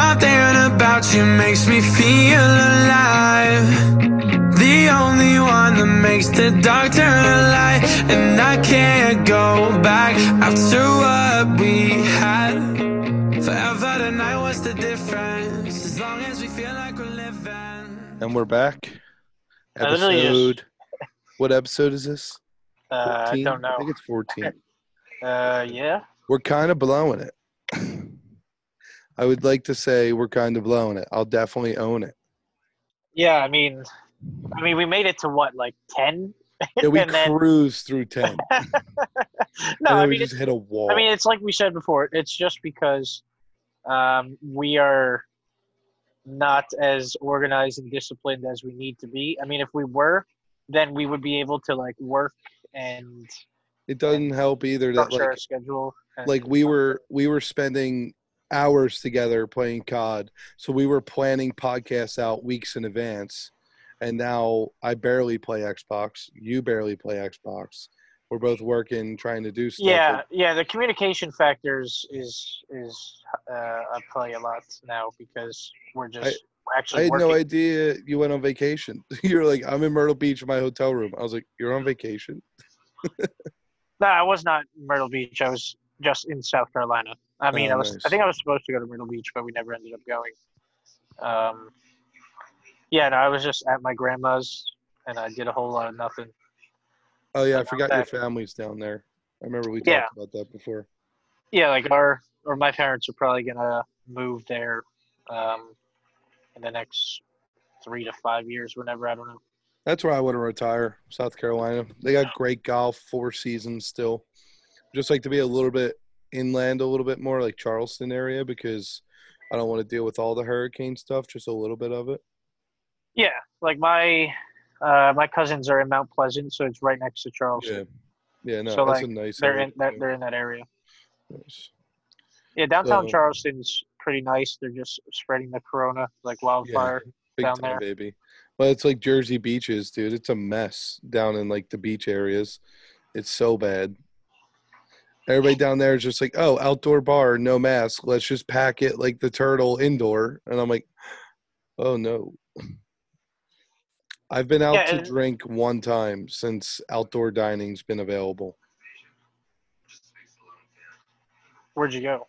Something about you makes me feel alive. The only one that makes the dark turn to light. And I can't go back after what we had. Forever tonight, what's the difference? As long as we feel like we're living. And we're back. I literally just- Episode. What episode is this? Uh, I don't know. I think it's 14. Uh, yeah. We're kind of blowing it. I would like to say we're kind of blowing it. I'll definitely own it. Yeah, I mean, I mean, we made it to what, like ten? Yeah, we And then- cruised through 10. no, and I we mean, just it's, hit a wall. I mean, it's like we said before. It's just because um, we are not as organized and disciplined as we need to be. I mean, if we were, then we would be able to like work and it doesn't help either that like schedule. like we were we were spending hours together playing COD. So we were planning podcasts out weeks in advance. And now I barely play Xbox. You barely play Xbox. We're both working, trying to do stuff. Yeah, yeah. The communication factors is is uh, I play a lot now because we're just I actually I had working. no idea you went on vacation. You're like, I'm in Myrtle Beach in my hotel room. I was like, You're on vacation? No, I was not in Myrtle Beach. I was just in South Carolina. I mean, Oh, I was. nice. I think I was supposed to go to Myrtle Beach, but we never ended up going. Um, yeah, no, I was just at my grandma's, and I did a whole lot of nothing. Oh yeah, I forgot not your that- family's down there. I remember we talked Yeah. about that before. Yeah, like our or my parents are probably gonna move there um, in the next three to five years, whenever I don't know. That's where I want to retire, South Carolina. They got great golf, four seasons still. Just like to be a little bit inland, a little bit more like Charleston area because I don't want to deal with all the hurricane stuff, just a little bit of it. Yeah, like my uh, my cousins are in Mount Pleasant, so it's right next to Charleston. Yeah. Yeah, no, So, that's like, a nice They're area. in that they're in that area. Nice. Yeah, downtown So- Charleston's pretty nice. They're just spreading the corona like wildfire. Big down time, there. baby. But it's like Jersey beaches, dude. It's a mess down in like the beach areas. It's so bad. Everybody down there is just like, oh, outdoor bar, no mask. Let's just pack it like the turtle indoor. And I'm like, oh no. I've been out Yeah, to drink one time since outdoor dining's been available. Where'd you go?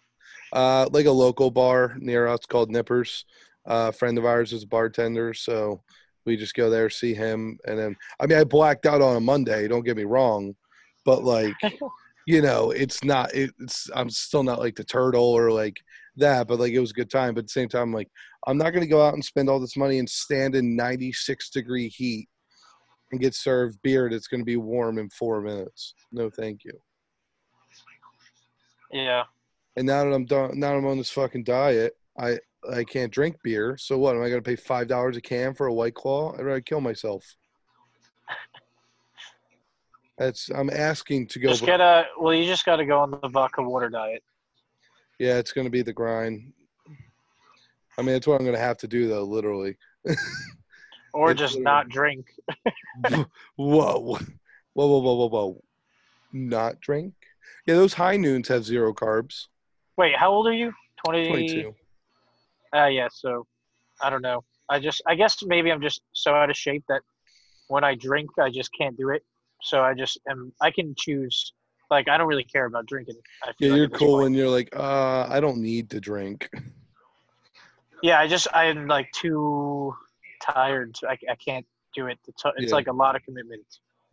Uh, like a local bar near us called Nippers. Uh, a friend of ours is a bartender, so we just go there, see him, and then I mean I blacked out on a Monday. Don't get me wrong, but like you know, it's not. It's I'm still not like the turtle or like that, but like it was a good time. But at the same time, like I'm not gonna go out and spend all this money and stand in 96 degree heat and get served beer that's gonna be warm in four minutes. No, thank you. Yeah. And now that I'm done, now that I'm on this fucking diet, I I can't drink beer. So what? Am I gonna pay five dollars a can for a White Claw? I'd rather kill myself. That's I'm asking to go. Just get a well. You just got to go on the vodka water diet. yeah, it's gonna be the grind. I mean, it's what I'm gonna have to do though, literally. Or just literally- not drink. whoa, whoa, whoa, whoa, whoa, whoa! Not drink? Yeah, those high noons have zero carbs. Wait, how old are you? 20, Twenty-two. Uh, yeah, so I don't know. I just, I guess maybe I'm just so out of shape that when I drink, I just can't do it. So I just am, I can choose. Like, I don't really care about drinking. I feel Yeah, like you're cool, point. and you're like, uh, I don't need to drink. Yeah, I just, I'm like too tired. I, I can't do it. It's, it's Yeah. like a lot of commitment.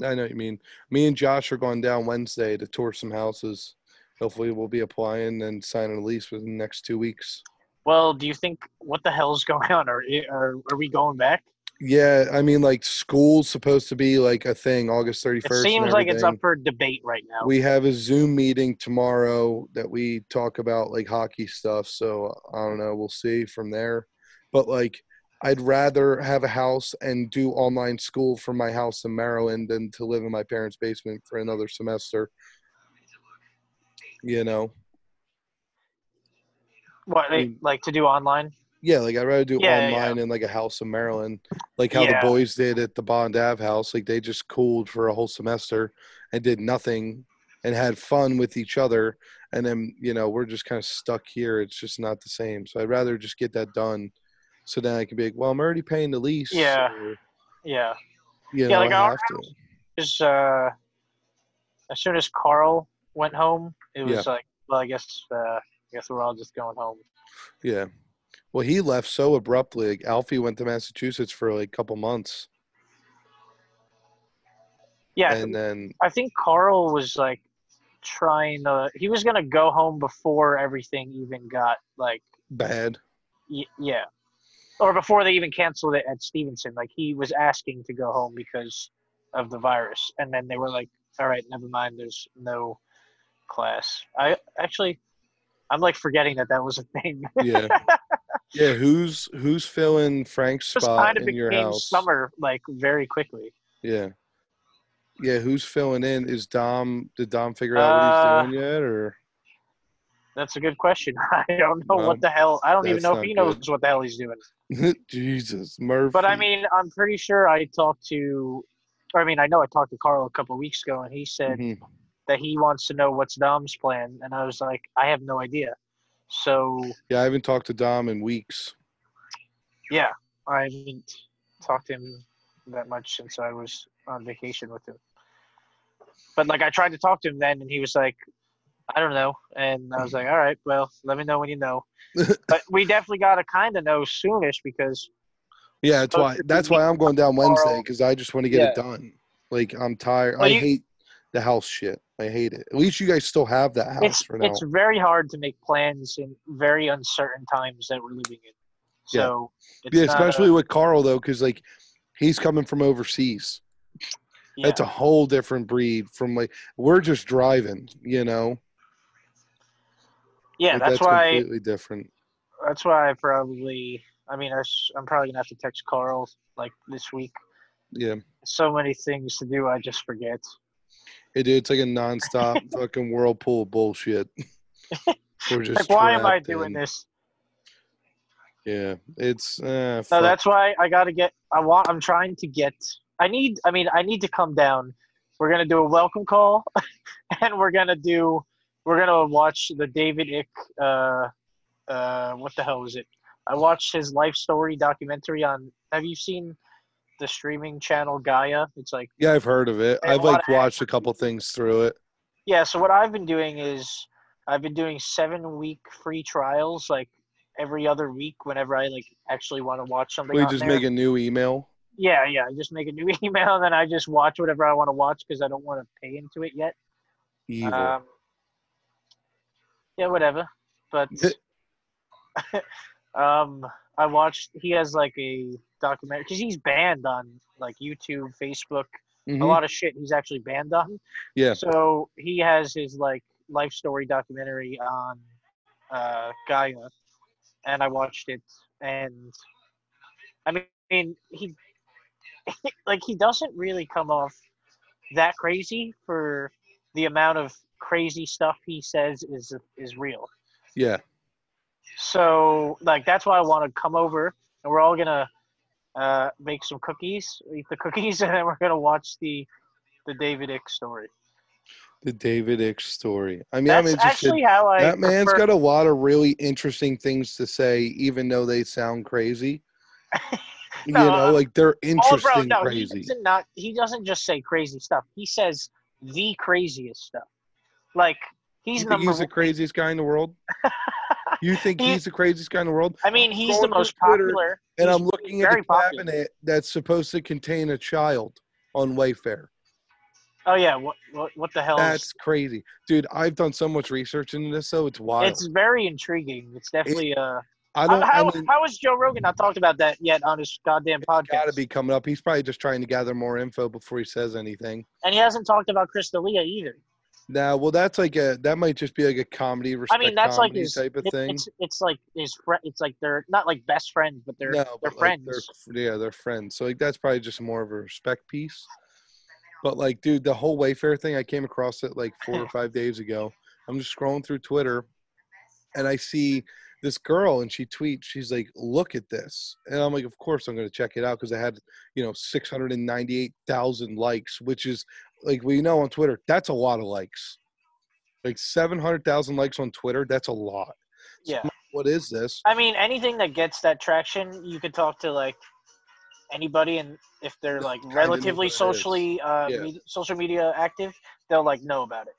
I know what you mean. Me and Josh are going down Wednesday to tour some houses. Hopefully, we'll be applying and signing a lease within the next two weeks. Well, do you think, what the hell's going on? Are, are, are we going back? Yeah, I mean, like school's supposed to be like a thing August 31st. It seems like it's up for debate right now. We have a Zoom meeting tomorrow that we talk about like hockey stuff. So I don't know. We'll see from there. But like, I'd rather have a house and do online school from my house in Maryland than to live in my parents' basement for another semester. You know. what, they, mean- like to do online? Yeah, like I'd rather do Yeah, yeah. online in like a house in Maryland, like how Yeah. the boys did at the Bond Ave house. Like they just cooled for a whole semester and did nothing and had fun with each other. and then you know we're just kind of stuck here. It's just not the same. So I'd rather just get that done, so then I can be like, well, I'm already paying the lease. Yeah. Yeah. you Yeah, like I have to. Just uh, as soon as Carl went home, it was Yeah. like, well, I guess uh, I guess we're all just going home. Yeah. Well, he left so abruptly. Like Alfie went to Massachusetts for like a couple months, Yeah, and then I think Carl was like trying to. He was gonna go home before everything even got like, bad. y- yeah, or before they even canceled it at Stevenson. Like he was asking to go home because of the virus, and then they were like, "All right, never mind. There's no class." I actually, I'm like forgetting that that was a thing. Yeah. yeah. Who's who's filling Frank's just spot kind of in your house? summer like very quickly. Yeah. Yeah. Who's filling in? Is Dom? Did Dom figure out what Uh, he's doing yet, or? That's a good question. I don't know Well, what the hell. I don't even know if he knows what the hell he's doing. Jesus, Murphy. But I mean, I'm pretty sure I talked to, or I mean, I know I talked to Carl a couple of weeks ago, and he said Mhm. that he wants to know what's Dom's plan, and I was like, I have no idea. So yeah, I haven't talked to Dom in weeks. yeah, I haven't talked to him that much since I was on vacation with him. But like, I tried to talk to him then, and he was like, I don't know, and I was like, all right, well, let me know when you know. but we definitely got to kind of know soonish because Yeah, that's why. That's why I'm going down Wednesday because I just want to get Yeah. it done. Like I'm tired. Well, I you- hate the house shit. I hate it. At least you guys still have that house it's for now. it's very hard to make plans in very uncertain times that we're living in. Yeah. So it's yeah, especially a- with Carl though, because like he's coming from overseas. yeah. That's a whole different breed from like we're just driving. You know. yeah. Like, that's, why completely different. that's why I probably I mean I sh- I'm probably gonna have to text Carl like this week. Yeah. So many things to do, I just forget. It, it's like a nonstop fucking whirlpool of bullshit. We're just like, why am I doing in. this? Yeah, it's uh, No, that's why I gotta get. I want. I'm trying to get. I need. I mean, I need to come down. We're gonna do a welcome call, and we're gonna do. We're gonna watch the David Icke. Uh, uh, what the hell is it? I watched his life story documentary on. Have you seen the streaming channel Gaia? It's like yeah, I've heard of it. I've like watched a couple things through it. yeah. So what I've been doing is I've been doing seven week free trials like every other week whenever I like actually want to watch something. We just there. make a new email. Yeah, yeah. I just make a new email and then I just watch whatever I want to watch because I don't want to pay into it yet. Evil. Um, yeah, whatever. But um, I watched. He has like a documentary because he's banned on like YouTube, Facebook, Mhm. a lot of shit. He's actually banned on. Yeah. So he has his like life story documentary on uh, Gaia, and I watched it, and I mean he like he doesn't really come off that crazy for the amount of crazy stuff he says is is real. Yeah. So like that's why I want to come over and we're all gonna uh, make some cookies, eat the cookies, and then we're gonna watch the the David Icke story. The David Icke story. I mean, That's I'm interested. actually how I. that man's prefer- got a lot of really interesting things to say, even though they sound crazy. you know, like they're Oh, interesting bro, no, crazy. he doesn't not. He doesn't just say crazy stuff. He says the craziest stuff. Like he's number. he's the craziest guy in the world? You think He- he's the craziest guy in the world? I mean, he's the most Twitter popular. And He's I'm looking at the popular. cabinet that's supposed to contain a child on Wayfair. Oh yeah, what what what the hell? is- That's crazy, dude. I've done so much research into this, so it's wild. It's very intriguing. It's definitely uh. I don't. How, I mean, how has Joe Rogan not talked about that yet on his goddamn podcast? got to be coming up. He's probably just trying to gather more info before he says anything. And he hasn't talked about Crystalia either. Now, well, that's like a that might just be like a comedy, I mean, that's like his. type of it- thing. It's it's like his friend. It's like they're not like best friends, but they're no, they're but, like, friends. they're, yeah, they're friends. So like that's probably just more of a respect piece. But like, dude, the whole Wayfair thing, I came across it like four or five days ago. I'm just scrolling through Twitter, and I see this girl, and she tweets, she's like, "Look at this," and I'm like, "Of course I'm going to check it out because I had, you know, 698,000 likes, which is like we know on Twitter, that's a lot of likes. Like seven hundred thousand likes on Twitter. That's a lot. Yeah. What is this? I mean, anything that gets that traction, you could talk to like anybody, and if they're like relatively what it is. socially, uh, Yeah. me- social media active, they'll like know about it.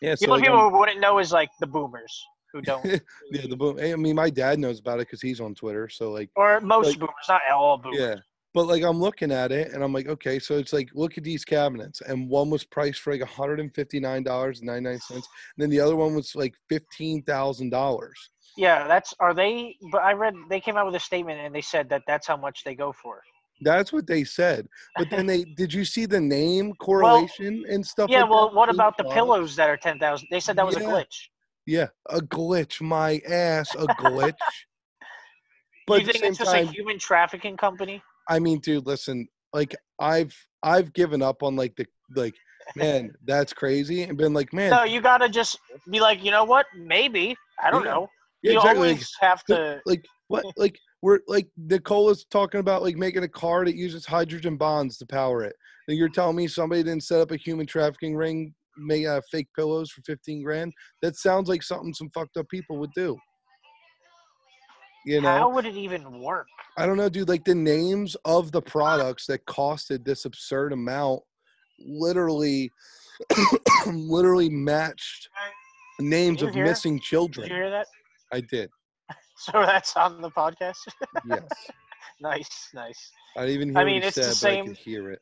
Yeah. So only like, people I'm- who wouldn't know is like the boomers who don't, yeah, the boom. I mean, my dad knows about it because he's on Twitter. So like, or most Like- boomers, not all boomers. yeah. But like, I'm looking at it and I'm like, okay, so it's like, look at these cabinets, and one was priced for like 159 dollars and 99 cents, and then the other one was like fifteen thousand dollars. Yeah, that's are they? But I read they came out with a statement and they said that that's how much they go for. That's what they said. But then they did you see the name correlation and stuff? Yeah, like well, that what about the pillows that are ten thousand? They said that was a glitch. Yeah, a glitch, my ass, a glitch. but you think it's just time, a human trafficking company? I mean, dude, listen, like I've I've given up on like the like, man, that's crazy, and been like, man, No, you gotta just be like, you know what? Maybe I don't Yeah. know. yeah, you exactly. always have to. like what like we're like Nikola's talking about like making a car that uses hydrogen bonds to power it. And you're telling me somebody didn't set up a human trafficking ring, make uh, fake pillows for 15 grand? That sounds like something some fucked up people would do. You know, How would it even work? I don't know, dude. Like the names of the products that costed this absurd amount literally, literally matched names of hear? missing Did children. you hear that? I did. So that's on the podcast. Yes. nice, nice. I didn't even hear I mean, it's the said, but I same- could hear it.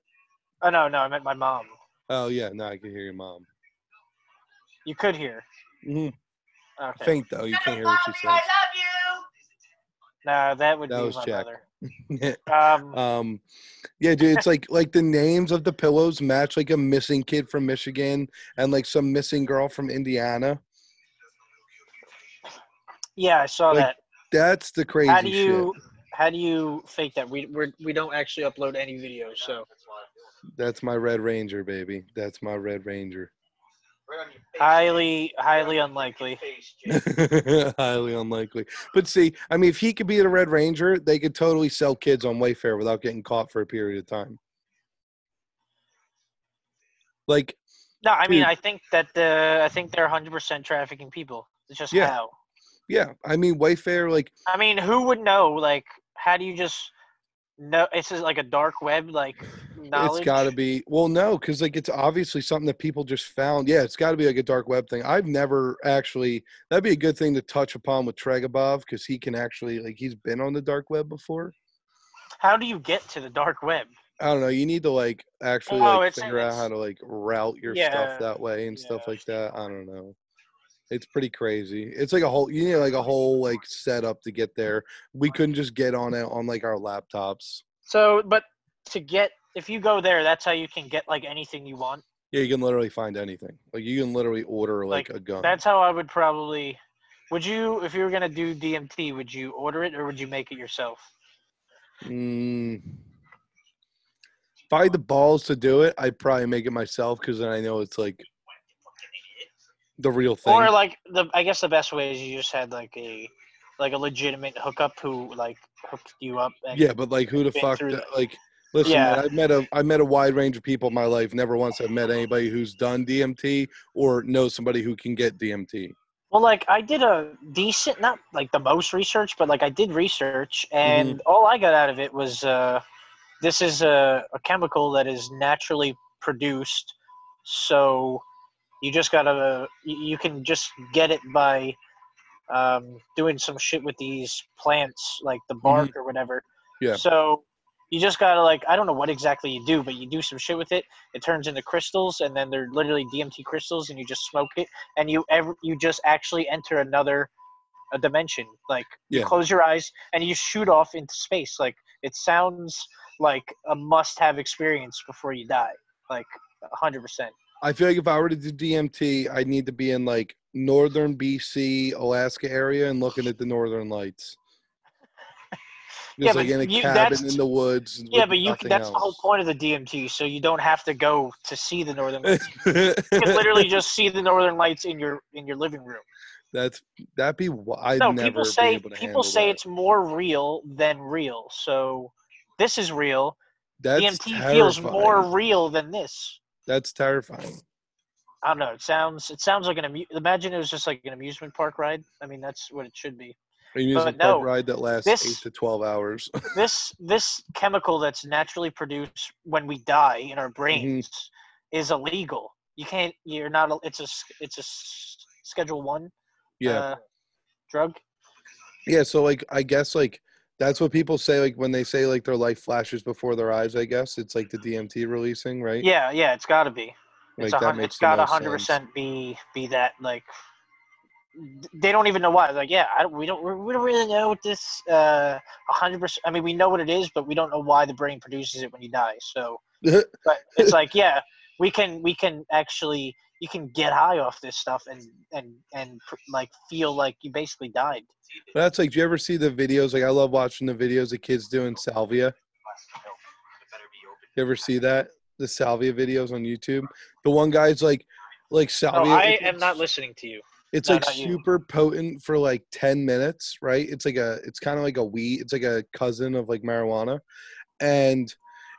Oh no, no, I meant my mom. Oh yeah, no, I can hear your mom. You could hear. hmm Okay. Faint though, you can't hear what she says. No, that would That be was my Jack. mother. Um, um, yeah, dude, it's like like the names of the pillows match like a missing kid from Michigan and like some missing girl from Indiana. yeah, I saw like, that. That's the crazy How do you shit. how do you fake that? We we're, we don't actually upload any videos, so That's my Red Ranger, baby. That's my Red Ranger. Highly highly unlikely. Highly unlikely. But see, I mean, if he could be the Red Ranger, they could totally sell kids on Wayfair without getting caught for a period of time. Like, No, I mean Dude. I think that the I think they're 100% trafficking people. It's just Yeah. how. yeah, I mean, Wayfair, like, I mean, who would know? Like, how do you just know? It's just like a dark web, like knowledge. It's got to be well, no, because like it's obviously something that people just found. Yeah, it's got to be like a dark web thing. I've never actually. That'd be a good thing to touch upon with Tregabov because he can actually like he's been on the dark web before. How do you get to the dark web? I don't know. You need to like actually Oh, like figure out how to like route your Yeah. stuff that way and stuff like that. I don't know. It's pretty crazy. It's like a whole. You need like a whole like setup to get there. We couldn't just get on it on like our laptops. So, but to get if you go there, that's how you can get like anything you want. Yeah, you can literally find anything. Like you can literally order like, Like, a gun. That's how I would probably. Would you, if you were gonna do DMT, would you order it or would you make it yourself? Mm. If I had the balls to do it, I'd probably make it myself because then I know it's like the real thing. Or like the, I guess the best way is you just had like a, like a legitimate hookup who like hooked you up. And, yeah, but like who the fuck? through d- that. Like, listen, Yeah. man, I've met a I met a wide range of people in my life. Never once have met anybody who's done DMT or knows somebody who can get DMT. Well, like I did a decent, not like the most research, but like I did research, Mm-hmm. and all I got out of it was uh, this is a, a chemical that is naturally produced, so you just gotta you, you can just get it by um, doing some shit with these plants, like the bark or whatever. Mm-hmm. Yeah. So you just gotta like I don't know what exactly you do, but you do some shit with it. It turns into crystals, and then they're literally DMT crystals, and you just smoke it and you ever you just actually enter another a dimension like you close your eyes and you shoot off into space like it sounds like a must have experience before you die like 100% I feel like if I were to do DMT, I'd need to be in like northern BC, Alaska area, and looking at the northern lights. Yeah, Just but like in a you- cabin in the woods. yeah but you that's the whole point of the dmt so you don't have to go to see the northern lights you can literally just see the northern lights in your in your living room That's that'd be. I'd no people say people say that. it's more real than real so this is real That's dmt feels more real than this That's terrifying. I don't know. It sounds it sounds like an amu- imagine it was just like an amusement park ride. I mean, that's what it should be. Amusement no, park ride that lasts this- eight to twelve hours. This this chemical that's naturally produced when we die in our Mm-hmm. brains is illegal. You can't. You're not. It's a it's a Schedule One yeah. uh, drug. Yeah, so like I guess like that's what people say like when they say like their life flashes before their eyes, I guess. It's like the DMT releasing, right? Yeah, yeah. It's got to be. Like It's a that hun- makes it's got to most hundred sense. percent be be that like. They don't even know why. Like, yeah, I don't, we don't we don't really know what this uh hundred percent. I mean, we know what it is, but we don't know why the brain produces it when you die. So, but it's like, yeah, we can we can actually you can get high off this stuff and and and pr- like feel like you basically died. That's like do you ever see the videos? Like I love watching the videos of kids doing salvia. You ever see that? The salvia videos on YouTube? The one guy's like like No, salvia I am not listening to you. It's No, like not you. super potent for like 10 minutes, right? It's like a it's kind of like a weed, it's like a cousin of like marijuana. And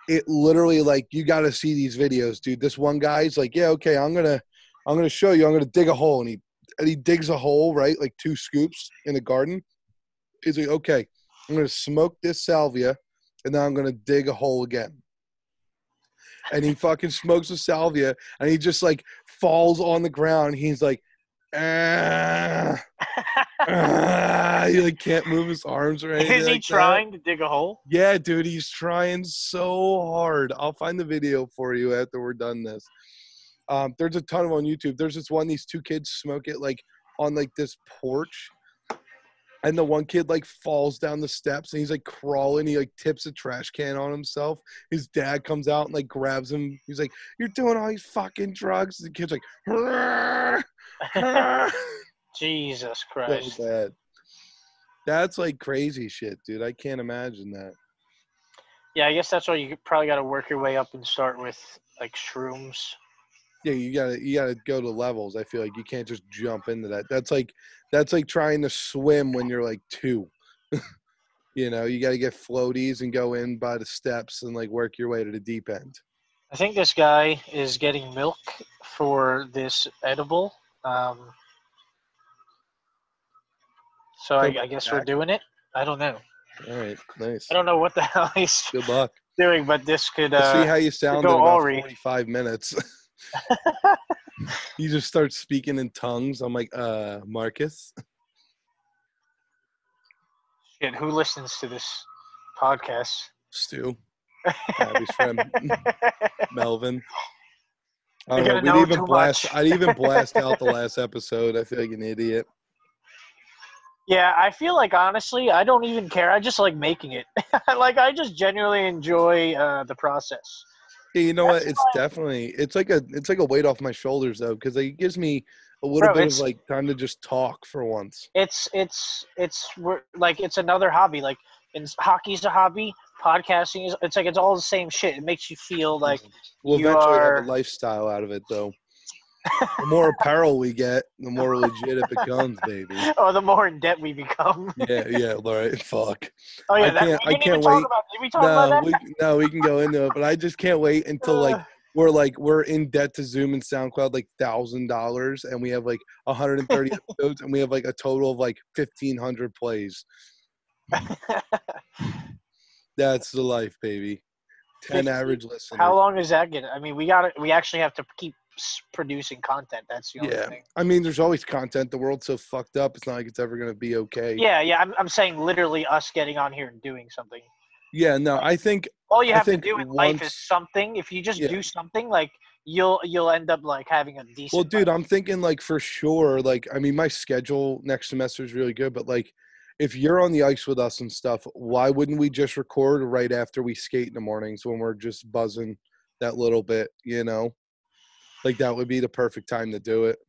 it literally like you got to see these videos, dude. This one guy's like, "Yeah, okay, I'm going to I'm going to show you. I'm going to dig a hole." And he and he digs a hole, right? Like two scoops in the garden. He's like, "Okay, I'm going to smoke this salvia and then I'm going to dig a hole again." And he fucking smokes the salvia and he just like falls on the ground. He's like, ah, ah, he like can't move his arms or anything. Is he like that. trying to dig a hole? Yeah, dude, he's trying so hard. I'll find the video for you after we're done this. Um, there's a ton of on YouTube. There's this one, these two kids smoke it like on like this porch. And the one kid like falls down the steps and he's like crawling. He like tips a trash can on himself. His dad comes out and like grabs him. He's like, You're doing all these fucking drugs. The kid's like, "Rrrr, rrrr." Jesus so Christ. bad. That's like crazy shit, dude. I can't imagine that. Yeah, I guess that's why you probably got to work your way up and start with like shrooms. Yeah, you gotta you gotta go to levels. I feel like you can't just jump into that. That's like that's like trying to swim when you're like two. you know, you gotta get floaties and go in by the steps and like work your way to the deep end. I think this guy is getting milk for this edible. Um, so I, I guess we're doing it. I don't know. All right, nice. I don't know what the hell he's Good luck. doing, but this could. Let's see Uh, how you sound in about. 45 minutes. you just start speaking in tongues. I'm like, uh, Marcus. shit, who listens to this podcast? Stu. Abby's friend. Melvin. I don't know. We'd even blast. much. I'd even blast out the last episode. I feel like an idiot. Yeah, I feel like honestly, I don't even care. I just like making it. like I just genuinely enjoy uh, the process. Yeah, you know what? That's It's definitely. It's like a. It's like a weight off my shoulders though, because it gives me a little Bro, bit of like time to just talk for once. It's it's it's we're, like it's another hobby. Like in hockey's a hobby. Podcasting is. It's like it's all the same shit. It makes you feel like We'll you eventually are- have a lifestyle out of it though. The more apparel we get, the more legit it becomes, baby. oh, the more in debt we become. Yeah, yeah, all right. Fuck. Oh yeah, I can't- we I can't talk wait. about. Did we talk about No, that? we no, we can go into it, but I just can't wait until like we're like we're in debt to Zoom and SoundCloud like thousand dollars, and we have like 130 episodes, and we have like a total of like 1500 plays. That's the life, baby. Ten average listeners. How long is that gonna? I mean, we got to We actually have to keep producing content. That's the only Yeah. thing. I mean, there's always content. The world's so fucked up. It's not like it's ever gonna be okay. Yeah, yeah. I'm, I'm saying literally us getting on here and doing something. Yeah. No, I think All you have to do in life is something. If you just Yeah. do something, like you'll you'll end up like having a decent. Well, dude, life. I'm thinking like for sure. Like, I mean, my schedule next semester is really good, but like, if you're on the ice with us and stuff, why wouldn't we just record right after we skate in the mornings when we're just buzzing that little bit? You know, like that would be the perfect time to do it.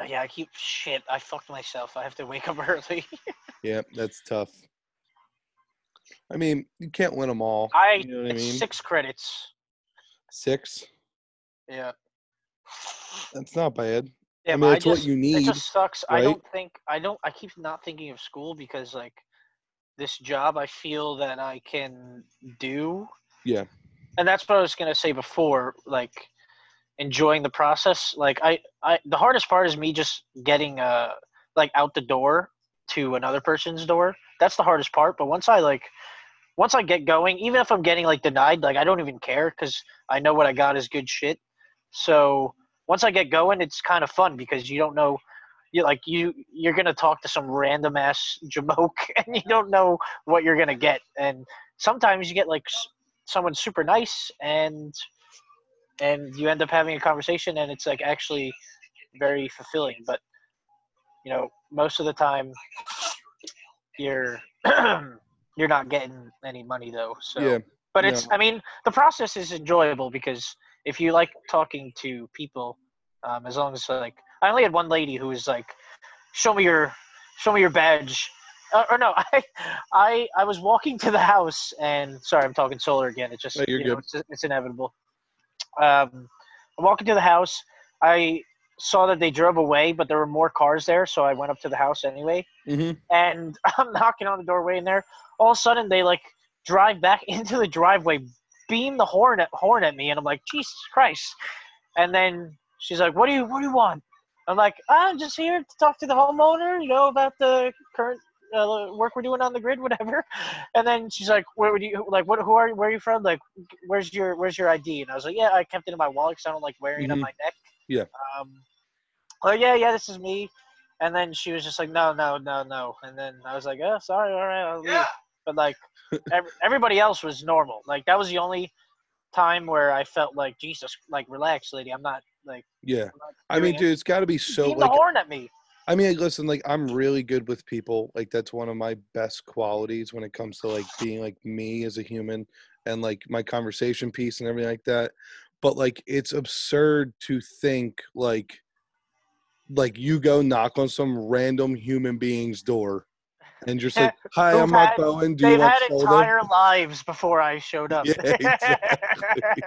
Uh, yeah, I keep shit. I fucked myself. I have to wake up early. Yeah, that's tough. I mean, you can't win them all. I You know what I mean? six credits. Six. Yeah. That's not bad. Yeah, I but mean, I that's what just, you It need. just sucks. I don't think I don't. I keep not thinking of school because like this job, I feel that I can do. Yeah. And that's what I was gonna say before. Like, enjoying the process. Like I, I the hardest part is me just getting uh like out the door to another person's door. That's the hardest part. But once I like once I get going, even if I'm getting like denied, like I don't even care because I know what I got is good shit. So once I get going, it's kind of fun because you don't know you like you you're gonna talk to some random ass jamoke and you don't know what you're gonna get and sometimes you get like someone super nice and and you end up having a conversation and it's like actually very fulfilling but you know most of the time you're you're not getting any money though so Yeah. but it's No. i mean the process is enjoyable because if you like talking to people um, as long as like i only had one lady who was like show me your show me your badge uh, or no i i i was walking to the house and sorry i'm talking solar again it's just No, you're you know, good. it's, it's inevitable um i'm walking to the house i saw that they drove away but there were more cars there so i went up to the house anyway hmm and I'm knocking on the doorway in there. All of a sudden, they like drive back into the driveway, beam the horn at, horn at me, and I'm like, Jesus Christ! And then she's like, What do you What do you want? I'm like, I'm just here to talk to the homeowner, you know, about the current uh, work we're doing on the grid, whatever. And then she's like, Where would you like? What? Who are you? Where are you from? Like, where's your Where's your ID? And I was like, Yeah, I kept it in my wallet because I don't like wearing it on Mhm. my neck. Yeah. Um. Oh yeah, yeah, this is me. And then she was just like, no, no, no, no. And then I was like, oh, sorry, all right, I'll leave. But like, ev- everybody else was normal. Like that was the only time where I felt like Jesus, like relax, lady. I'm not like. Yeah. I'm not I mean, it." dude, it's got to be so Beam like the horn at me. I mean, listen, like I'm really good with people. Like that's one of my best qualities when it comes to like being like me as a human and like my conversation piece and everything like that. But like it's absurd to think like like you go knock on some random human being's door and just like, "Hi, I'm Mark had- Bowen. Do you They've want had soda?" entire lives before I showed up. Yeah, exactly.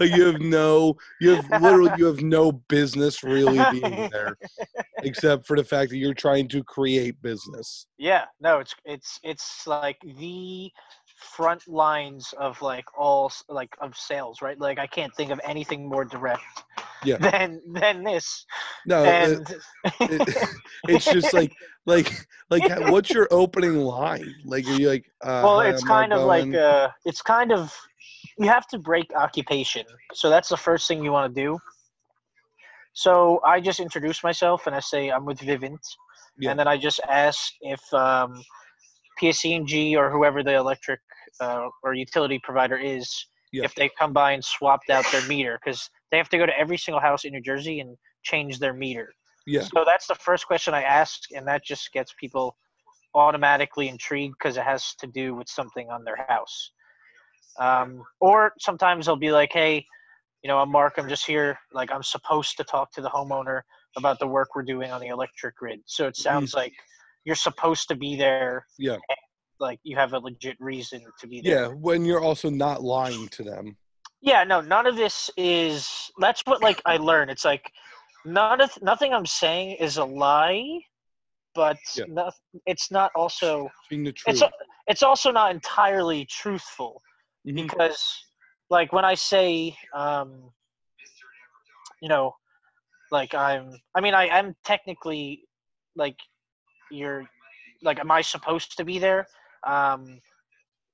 Like you have no, you have literally, you have no business really being there, except for the fact that you're trying to create business. Yeah, no, it's it's it's like the front lines of like all like of sales, right? Like I can't think of anything more direct Yeah. than than this. No, and it- it's just like, like, like, what's your opening line? Like, are you like, uh, well, it's kind of like uh, it's kind of you have to break occupation. So that's the first thing you want to do. So I just introduce myself and I say I'm with Vivint, Yeah. and then I just ask if um, PSE&G or whoever the electric uh, or utility provider is, Yeah. if they come by and swapped out their meter because they have to go to every single house in New Jersey and change their meter. yeah, So that's the first question I ask, and that just gets people automatically intrigued because it has to do with something on their house. Um, or sometimes they'll be like, "Hey, you know, I'm Mark. I'm just here. Like, I'm supposed to talk to the homeowner about the work we're doing on the electric grid." So it sounds like you're supposed to be there. Yeah. Like you have a legit reason to be there. yeah. When you're also not lying to them. Yeah, no, none of this is. That's what like I learned. It's like none of nothing I'm saying is a lie, but Yeah. no, it's not also. Being the truth. It's a, it's also not entirely truthful Mhm. because, like, when I say, um, you know, like I'm. I mean, I am technically, like, you're, like, am I supposed to be there? Um,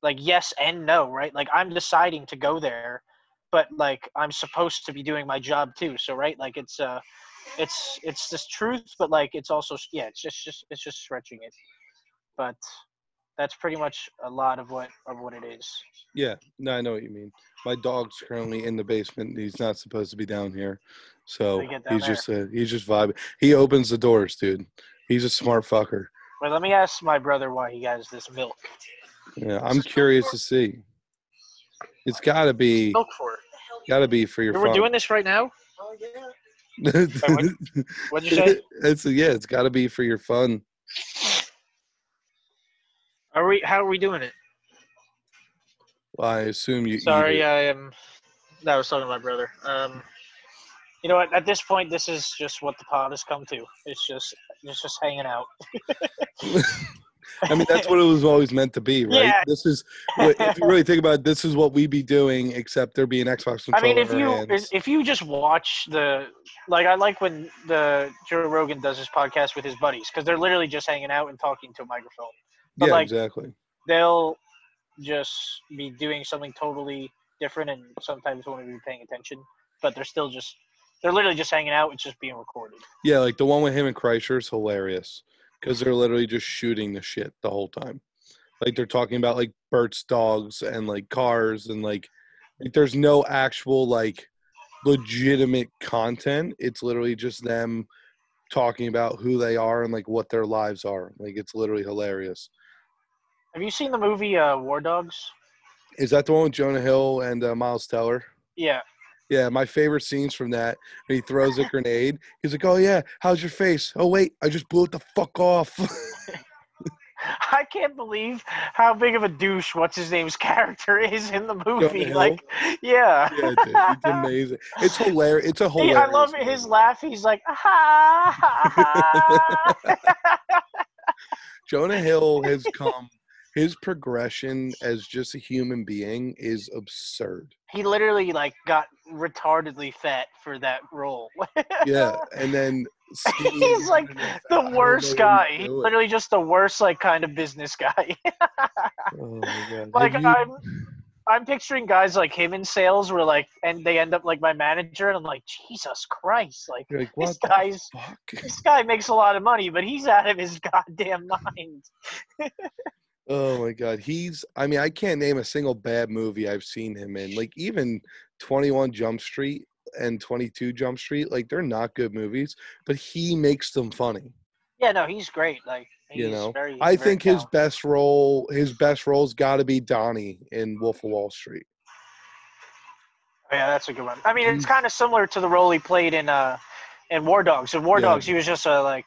like yes and no, right? Like I'm deciding to go there, but like I'm supposed to be doing my job too. So right, like it's uh, it's it's this truth, but like it's also yeah, it's just just it's just stretching it. But that's pretty much a lot of what of what it is. Yeah, no, I know what you mean. My dog's currently in the basement. He's not supposed to be down here, so down he's there. just uh, he's just vibing. He opens the doors, dude. He's a smart fucker. Wait, let me ask my brother why he got this milk. Yeah, I'm curious to see. It's got to be Milk for it. got to be for your We're fun. doing this right now. this. What'd you say? it's yeah, it's got to be for your fun. Are we? How are we doing it? Well, I assume you. eat Sorry, it. I am. No, I was talking to my brother. Um, you know what? At this point, this is just what the pod has come to. It's just, it's just hanging out. I mean, that's what it was always meant to be, right? Yeah. This is, what- if you really think about it, this is what we be doing, except there be an Xbox I mean, if you hands. if you just watch the like, I like when the Joe Rogan does his podcast with his buddies because they're literally just hanging out and talking to a microphone. but, yeah, like- exactly. They'll just be doing something totally different and sometimes won't even be paying attention, but they're still just they're literally just hanging out. It's just being recorded. Yeah, like the one with him and Kreischer is hilarious because they're literally just shooting the shit the whole time. Like they're talking about like Bert's dogs and like cars and like, like there's no actual like legitimate content. It's literally just them talking about who they are and like what their lives are. Like it's literally hilarious. Have you seen the movie uh, War Dogs? Is that the one with Jonah Hill and uh, Miles Teller? Yeah. Yeah, my favorite scenes from that. When he throws a grenade. He's like, "Oh yeah, how's your face? Oh wait, I just blew it the fuck off." I can't believe how big of a douche what's his name's character is in the movie. Like, yeah. yeah, dude, it's amazing. It's hilarious. It's a hilarious. I love his laugh. He's like, ah, ha, ha." Jonah Hill has come. His progression as just a human being is absurd. he literally like got retardedly fat for that role. Yeah, and then skinny He's like the I worst guy. he's He's literally just the worst like kind of business guy. Oh my god! like Have you- I'm I'm picturing guys like him in sales where like and they end up like my manager and I'm like, Jesus Christ, like like, this guy's fuck? this guy makes a lot of money, but he's out of his goddamn mind. Oh my god, he's. I mean, I can't name a single bad movie I've seen him in. Like even Twenty One Jump Street and Twenty Two Jump Street, like they're not good movies, but he makes them funny. Yeah, no, he's great. Like he's You know, very, I very think his best role, his best role's got to be Donnie in Wolf of Wall Street. Yeah, that's a good one. I mean, it's kind of similar to the role he played in uh in War Dogs. In War Yeah. Dogs, he was just a like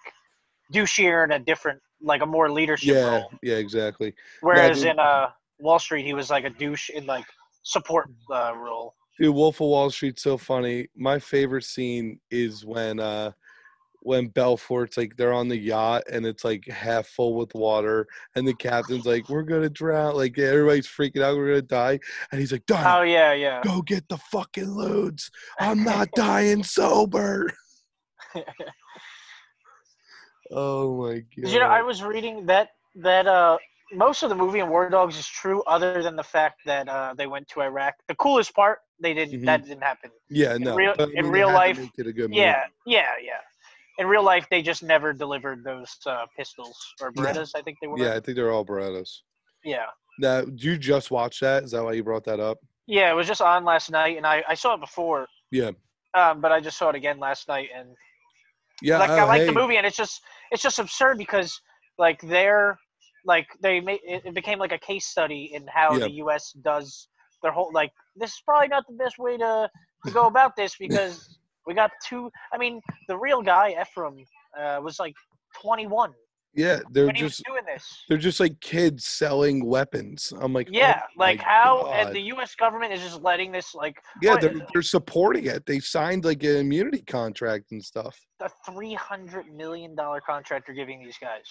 douchier in a different, like a more leadership Yeah, role. yeah, exactly. Whereas in uh Wall Street, he was like a douche in like support uh, role. Dude, Wolf of Wall Street's so funny. My favorite scene is when uh when Belfort's like they're on the yacht and it's like half full with water and the captain's like, We're gonna drown, like everybody's freaking out, we're gonna die. And he's like, done. Oh yeah, yeah. go get the fucking loads. I'm not dying sober. oh my god. You know, I was reading that that uh most of the movie in War Dogs is true, other than the fact that uh they went to Iraq. The coolest part, they didn't. Mhm. That didn't happen. yeah, no. real- in mean, real life, make a good movie. Yeah, yeah, yeah. In real life, they just never delivered those uh, pistols or. Berettas. I think they were. Yeah, I think they're all Berettas. yeah, Now, did you just watch that? Is that why you brought that up? yeah. It was just on last night, and I, I saw it before, Yeah. um, but I just saw it again last night, and Yeah. like I oh, like the movie, and it's just it's just absurd because like they're like they made it, it became like a case study in how Yeah. the U.S. does their whole like this is probably not the best way to to go about this because we got two. I mean, the real guy Efraim uh, was like 21 Yeah, they're when he was just doing this. they're just like kids selling weapons. I'm like, Yeah, oh like how and the U.S. government is just letting this like yeah, what- they're they're supporting it. They signed like an immunity contract and stuff. a three hundred million dollar contract you're giving these guys.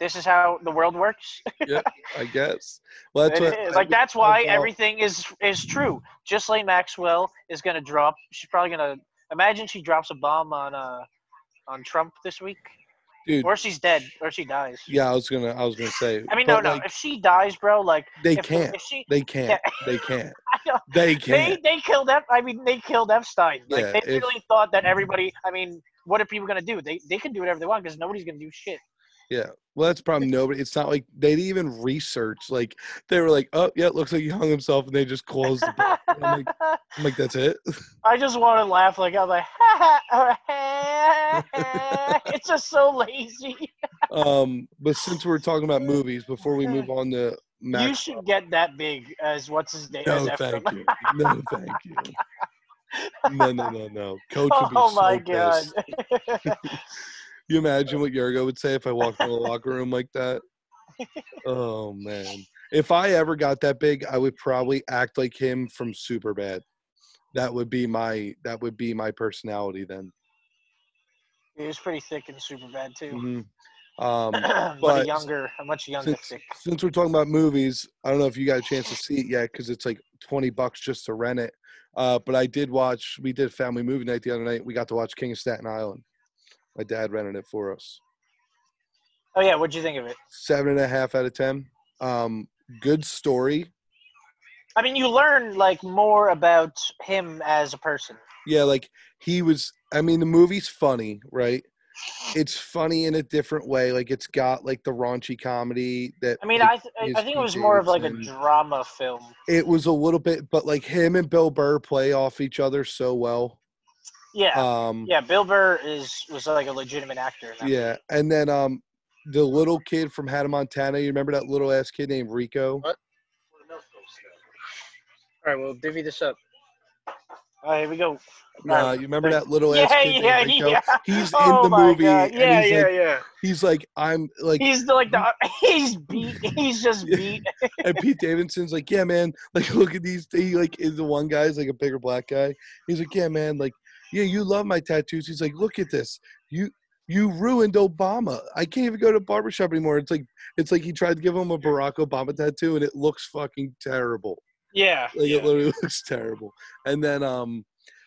This is how the world works. Yeah, I guess. Well, that's what. I like that's why everything is is true. Ghislaine Maxwell is gonna drop. She's probably gonna imagine she drops a bomb on uh on Trump this week, dude. or she's dead, or she dies. Yeah, I was gonna I was gonna say. I mean, no, no. like, if she dies, bro, like they if, can't. if she, They can't. Yeah. They can't. They can't. they they killed Ep- I mean, they killed Epstein. Like Yeah, they if- thought that everybody. I mean, what are people gonna do? They they can do whatever they want because nobody's gonna do shit. Well, that's problem. Nobody. It's not like they didn't even research. Like they were like, oh yeah, it looks like he hung himself, and they just closed the book. I'm like, I'm like, that's it. I just want to laugh like I'm like, it's just so lazy. um, but since we're talking about movies, before we move on to Max, You should get that big as what's his name? no, thank you. No, thank you. No, no, no, no. Coach would be Oh so my god. You imagine what Yurgo would say if I walked in the locker room like that? Oh man. If I ever got that big, I would probably act like him from Superbad. That would be my that would be my personality then. he was pretty thick and super bad too. Mhm. Um, but, a but younger, a much younger since, thick. since we're talking about movies, I don't know if you got a chance to see it yet because it's like twenty bucks just to rent it. Uh, but I did watch. We did family movie night the other night. We got to watch King of Staten Island. My dad rented it for us. Oh yeah, what'd you think of it? Seven and a half out of ten. Um, good story. I mean, you learn like more about him as a person. Yeah, like he was. I mean, the movie's funny, right? It's funny in a different way. Like it's got like the raunchy comedy that. I mean, I th- I think it was more of like a drama film. It was a little bit, but like him and Bill Burr play off each other so well. Yeah, Um, yeah. Bill Burr is was like a legitimate actor. In that yeah, and then um, the little kid from Hannah Montana. You remember that little ass kid named Rico? What? All right, well, divvy this up. All right, here we go. Nah, you remember that little Yeah, ass kid yeah, named Rico? yeah. He's oh in the movie, God. Yeah, he's yeah, like, yeah. he's like, I'm like, He's the, like the he's beat. He's just beat. and Pete Davidson's like, yeah, man, like look at these. He like is the one guy's like a bigger black guy. He's like, yeah, man, like, yeah, you love my tattoos. He's like, look at this, you. You ruined Obama. I can't even go to barbershop anymore. It's like it's like he tried to give him a Barack Obama tattoo and it looks fucking terrible. Yeah. Like yeah. it literally looks terrible. And then um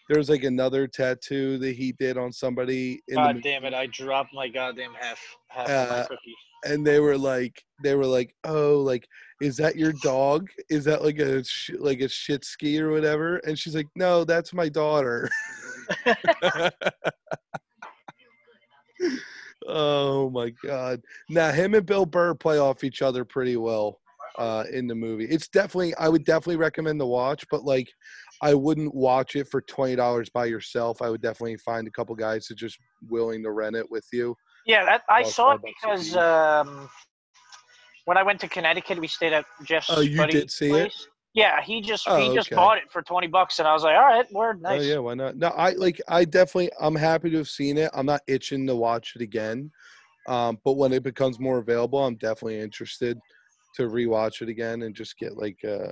there's like another tattoo that he did on somebody in the God movie, damn it! I dropped my goddamn half half of my Uh, cookie. and they were like they were like, "Oh, like is that your dog? Is that like a sh- like a shit ski or whatever?" And she's like, "No, that's my daughter." oh my god. Now him and Bill Burr play off each other pretty well uh in the movie. It's definitely I would definitely recommend the watch, but like I wouldn't watch it for twenty dollars by yourself. I would definitely find a couple guys that just willing to rent it with you. Yeah, that I saw it because um, when I went to Connecticut, we stayed at Jeff's Oh, you did see it? Yeah, he just Oh, he just okay. bought it for twenty bucks, and I was like, all right, word, nice. Oh yeah, why not? No, I like I definitely I'm happy to have seen it. I'm not itching to watch it again. Um, but when it becomes more available, I'm definitely interested to rewatch it again and just get like uh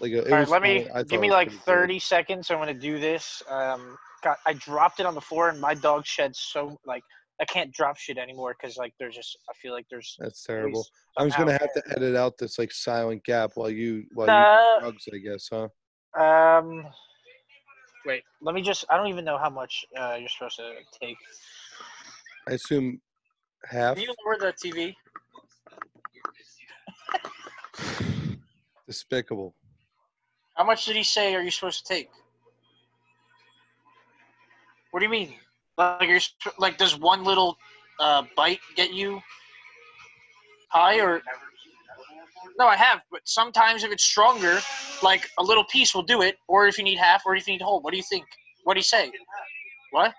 like a, All right, let me. Give me like pretty good. thirty seconds. I'm gonna do this. Um, got I dropped it on the floor, and my dog shed so like I can't drop shit anymore because like there's just I feel like there's That's terrible. I'm just gonna have to edit out this like silent gap while you while Nah. you drugs, I guess, huh? Um, wait, let me just. I don't even know how much uh, you're supposed to take. I assume half. Can you lower the TV? Despicable. How much did he say? Are you supposed to take? What do you mean? Like you're like does one little uh, bite get you high or? No, I have, but sometimes if it's stronger, like a little piece will do it, or if you need half, or if you need whole. What do you think? What do you say? What?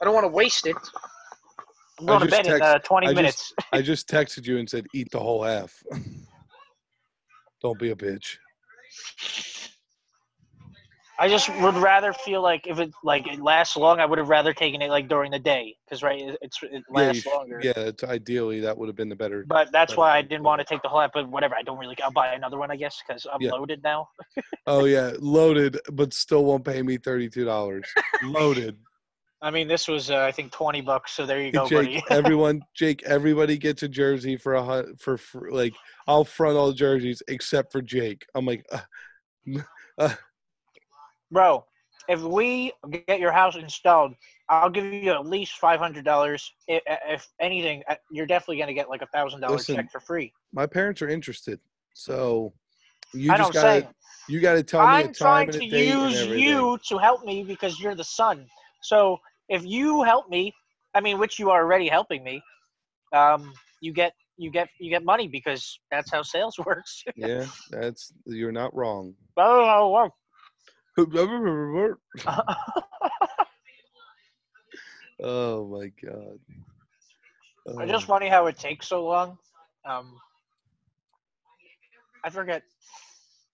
I don't want to waste it. I'm going to just bed in uh, 20 I just- minutes. I just texted you and said eat the whole half. Don't be a bitch. I just would rather feel like if it like it lasts long, I would have rather taken it like during the day because right, it's it Yeah, lasts sh- longer. yeah, it's ideally that would have been the better. But that's better why I didn't want to take the whole app. But whatever, I don't really. I'll buy another one, I guess, because I'm Yeah. loaded now. Oh yeah, loaded, but still won't pay me thirty two dollars. loaded. I mean, this was uh, I think twenty bucks. So there you go, Jake, buddy. everyone, Jake, everybody gets a jersey for a for, for like I'll front all the jerseys except for Jake. I'm like, uh, Bro, if we get your house installed, I'll give you at least five hundred dollars. If, if anything, uh, you're definitely gonna get like a thousand dollar check for free. my parents are interested, so you I just gotta saying. you gotta tell me I'm trying to use you to help me because you're the son. So if you help me, I mean, which you are already helping me, um, you get you get you get money because that's how sales works. Yeah, that's you're not wrong. oh, Oh my god. I just Oh, funny how it takes so long. Um, I forget.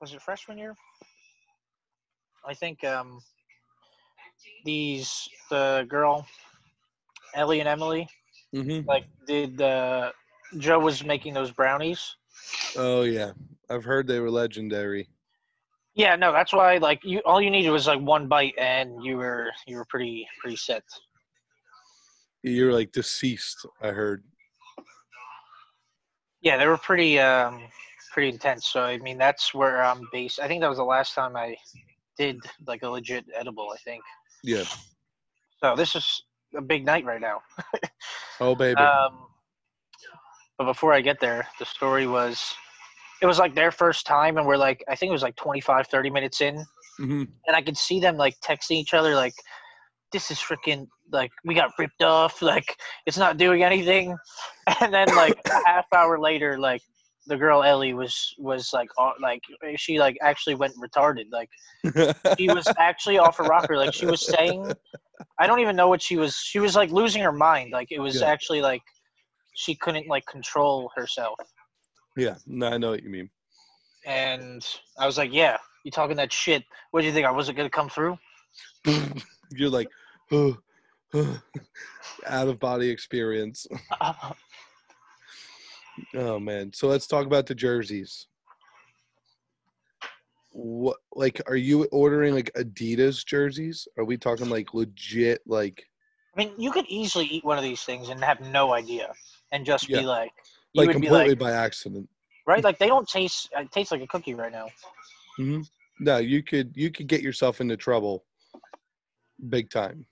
Was it freshman year? I think um, these the girl Ellie and Emily mhm. like did uh, Joe was making those brownies. Oh yeah, I've heard they were legendary. Yeah, no, that's why like you all you needed was like one bite and you were you were pretty pretty set. You're like deceased. I heard. Yeah, they were pretty um, pretty intense. So I mean, that's where I'm based. I think that was the last time I did like a legit edible. I think. Yeah. So this is a big night right now. Oh baby. Um, but before I get there, the story was, it was like their first time, and we're like, I think it was like 25, 30 minutes in, hmm and I could see them like texting each other, like, this is freaking like we got ripped off, like it's not doing anything, and then like a half hour later, like the girl Ellie was was like uh, like she like actually went retarded, like she was actually off her rocker, like she was saying, I don't even know what she was. She was like losing her mind, like it was Yeah. actually like she couldn't like control herself. Yeah. No, I know what you mean. And I was like, "Yeah, you talking that shit? What do you think? I wasn't gonna come through?" You're like, oh out of body experience. Oh man. So let's talk about the jerseys. What like are you ordering like Adidas jerseys? Are we talking like legit like I mean, you could easily eat one of these things and have no idea, and just Yeah. be like, like would be completely like, by accident? right? Like they don't taste. It tastes like a cookie right now. hmm No, you could you could get yourself into trouble big time.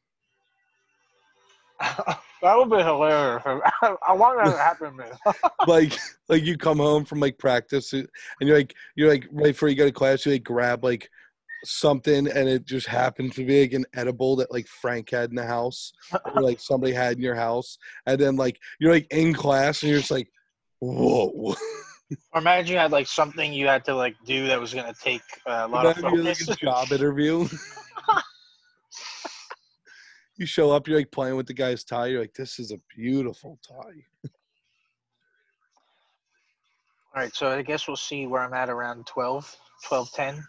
that would be hilarious. I want that to happen to me. like like you come home from like practice and you're like you're like right before you go to class you like grab like something and it just happened to be like an edible that like Frank had in the house or like somebody had in your house and then like you're like in class and you're just like whoa Or imagine you had like something you had to like do that was gonna take uh, a lot of Imagine like focus. a job interview you show up you're like playing with the guy's tie you're like this is a beautiful tie All right, so I guess we'll see where I'm at around 12, 12, 10.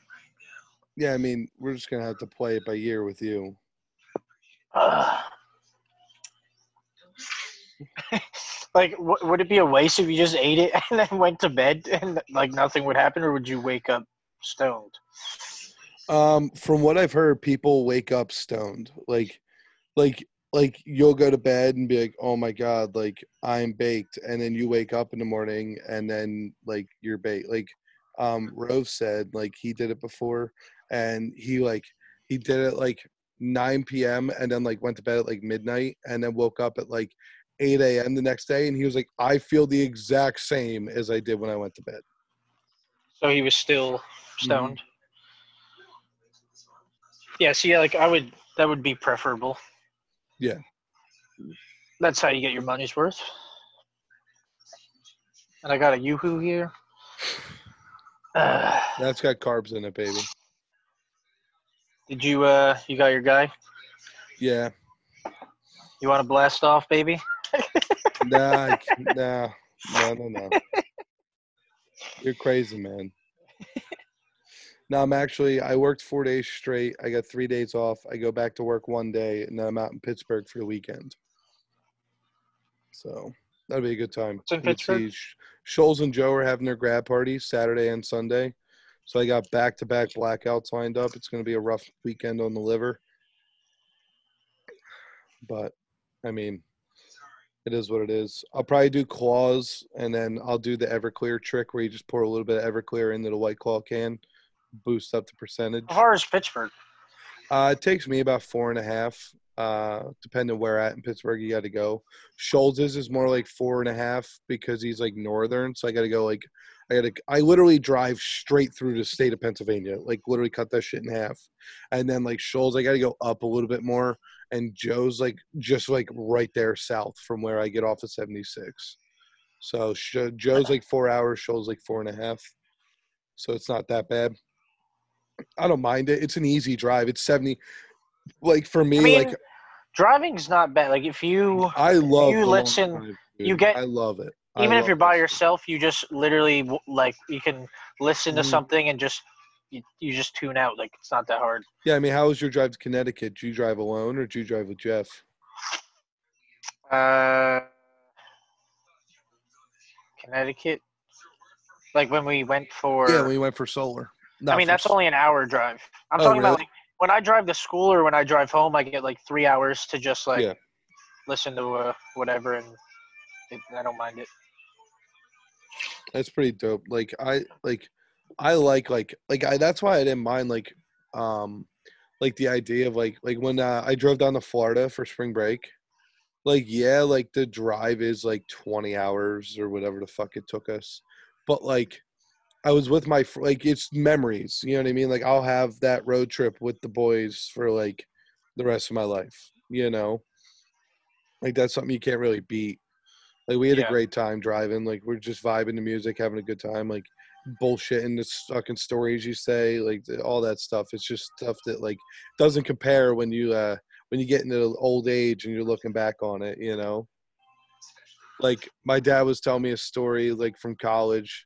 yeah I mean we're just gonna have to play it by year with you Ugh. like, w- would it be a waste if you just ate it and then went to bed and like nothing would happen, or would you wake up stoned? Um, from what I've heard, people wake up stoned. Like, like, like you'll go to bed and be like, "Oh my god, like I'm baked," and then you wake up in the morning and then like you're baked. Like, um, Rove said, like he did it before, and he like he did it like 9 p.m. and then like went to bed at like midnight and then woke up at like 8 a.m. the next day, and he was like, "I feel the exact same as I did when I went to bed." So he was still stoned. Yeah, see, like I would, that would be preferable. Yeah. That's how you get your money's worth. And I got a yoo-hoo here. Uh, That's got carbs in it, baby. did you, uh, you got your guy? Yeah. You want to blast off, baby? Nah, nah, no, no, no. You're crazy, man. No, I'm actually. I worked four days straight. I got three days off. I go back to work one day, and then I'm out in Pittsburgh for the weekend. So that'll be a good time. It's in Pittsburgh? see Sh- and Joe are having their grad parties Saturday and Sunday. So I got back-to-back blackouts lined up. It's going to be a rough weekend on the liver, but I mean, it is what it is. I'll probably do claws, and then I'll do the Everclear trick where you just pour a little bit of Everclear into the White Claw can, boost up the percentage. How far is Pittsburgh? Uh, it takes me about four and a half, uh, depending where at in Pittsburgh you got to go. Schultz's is more like four and a half because he's like northern, so I got to go like I got to. I literally drive straight through the state of Pennsylvania, like literally cut that shit in half, and then like Shoals, I got to go up a little bit more, and Joe's like just like right there south from where I get off at seventy six. So Sh- Joe's like four hours, Schultz like four and a half, so it's not that bad. I don't mind it. It's an easy drive. It's seventy. Like for me, I mean, like driving's not bad. Like if you, I love. you listen- drive, you get- I love it. Even if you're by yourself, you just literally like you can listen to Mhm. something and just you, you just tune out. Like it's not that hard. Yeah, I mean, how was your drive to Connecticut? do you drive alone or do you drive with Jeff? Uh, Connecticut. Like when we went for. yeah, we went for solar. I mean, that's s- only an hour drive. I'm Oh, talking about like when I drive to school or when I drive home, I get like three hours to just like Yeah. listen to uh, whatever, and I don't mind it. That's pretty dope. Like I like I like like like I that's why I didn't mind like um like the idea of like like when uh, I drove down to Florida for spring break. Like yeah, like the drive is like 20 hours or whatever the fuck it took us. But like I was with my like it's memories, you know what I mean? Like I'll have that road trip with the boys for like the rest of my life, you know? Like that's something you can't really beat. Like we had Yeah. a great time driving. Like we're just vibing to music, having a good time. Like bullshitting the fucking stories you say, like all that stuff. It's just stuff that like doesn't compare when you uh when you get into old age and you're looking back on it. You know, like my dad was telling me a story like from college.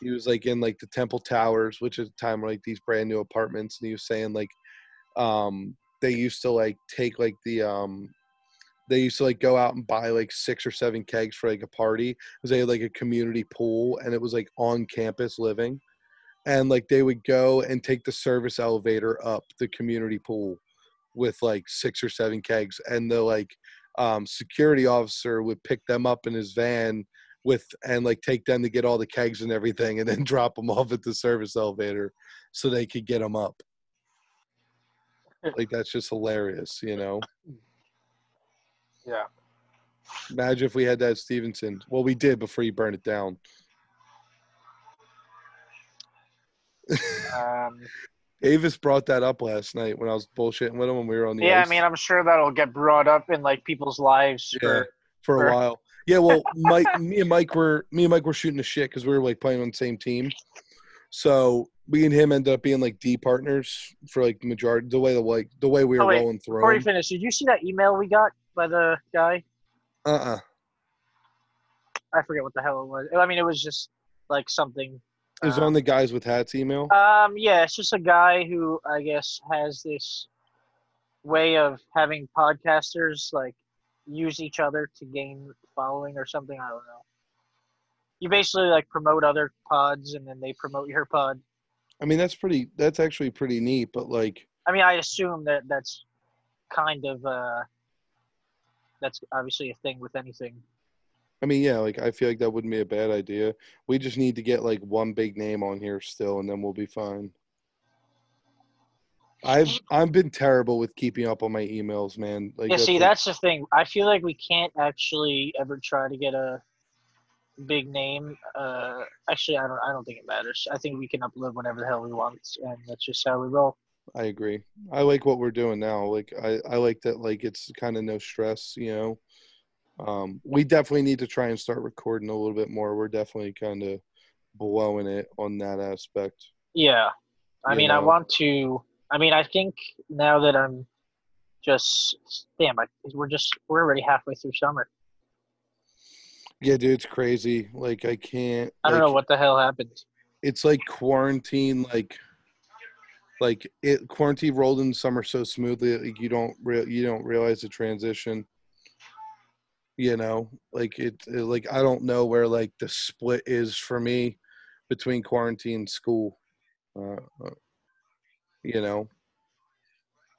He was like in like the Temple Towers, which at the time were like these brand new apartments, and he was saying like um they used to like take like the um they used to like go out and buy like six or seven kegs for like a party because they had like a community pool and it was like on campus living and like they would go and take the service elevator up the community pool with like six or seven kegs and the like um, security officer would pick them up in his van with and like take them to get all the kegs and everything and then drop them off at the service elevator so they could get them up. Like that's just hilarious you know Yeah. Imagine if we had that Stevenson. Well, we did before you burned it down. Um, Avis brought that up last night when I was bullshitting with him when we were on the yeah, I mean, I'm sure that'll get brought up in like people's lives Yeah. for for a while. Yeah, well, Mike, me and Mike were me and Mike were shooting the shit because we were like playing on the same team. So me and him ended up being like D partners for like majority the way the like the way we were Oh, wait, rolling through. Before you finish, did you see that email we got by the guy? Uh uh I forget what the hell it was. I mean, it was just like something. It was um, on the guys with hats email. Um, yeah, it's just a guy who I guess has this way of having podcasters like use each other to gain following or something. I don't know. You basically like promote other pods and then they promote your pod. I mean, that's pretty. That's actually pretty neat. But like, I mean, I assume that that's kind of uh, that's obviously a thing with anything. I mean, yeah, like I feel like that wouldn't be a bad idea. We just need to get like one big name on here still, and then we'll be fine. I've I've been terrible with keeping up on my emails, man. Like, yeah, see, like- that's the thing. I feel like we can't actually ever try to get a big name. Uh, actually, I don't. I don't think it matters. I think we can upload whenever the hell we want, and that's just how we roll. I agree. I like what we're doing now. Like I, I like that like it's kind of no stress, you know. Um, we definitely need to try and start recording a little bit more. We're definitely kind of blowing it on that aspect. Yeah, I You mean, I want to. I mean, I think now that I'm just damn, I, we're just we're already halfway through summer. Yeah, dude, it's crazy. Like I can't. I don't like, know what the hell happened. It's like quarantine. Like, like it quarantine rolled in summer so smoothly. Like you don't real you don't realize the transition. You know, like it, it. Like I don't know where like the split is for me between quarantine and school. Uh, uh, you know,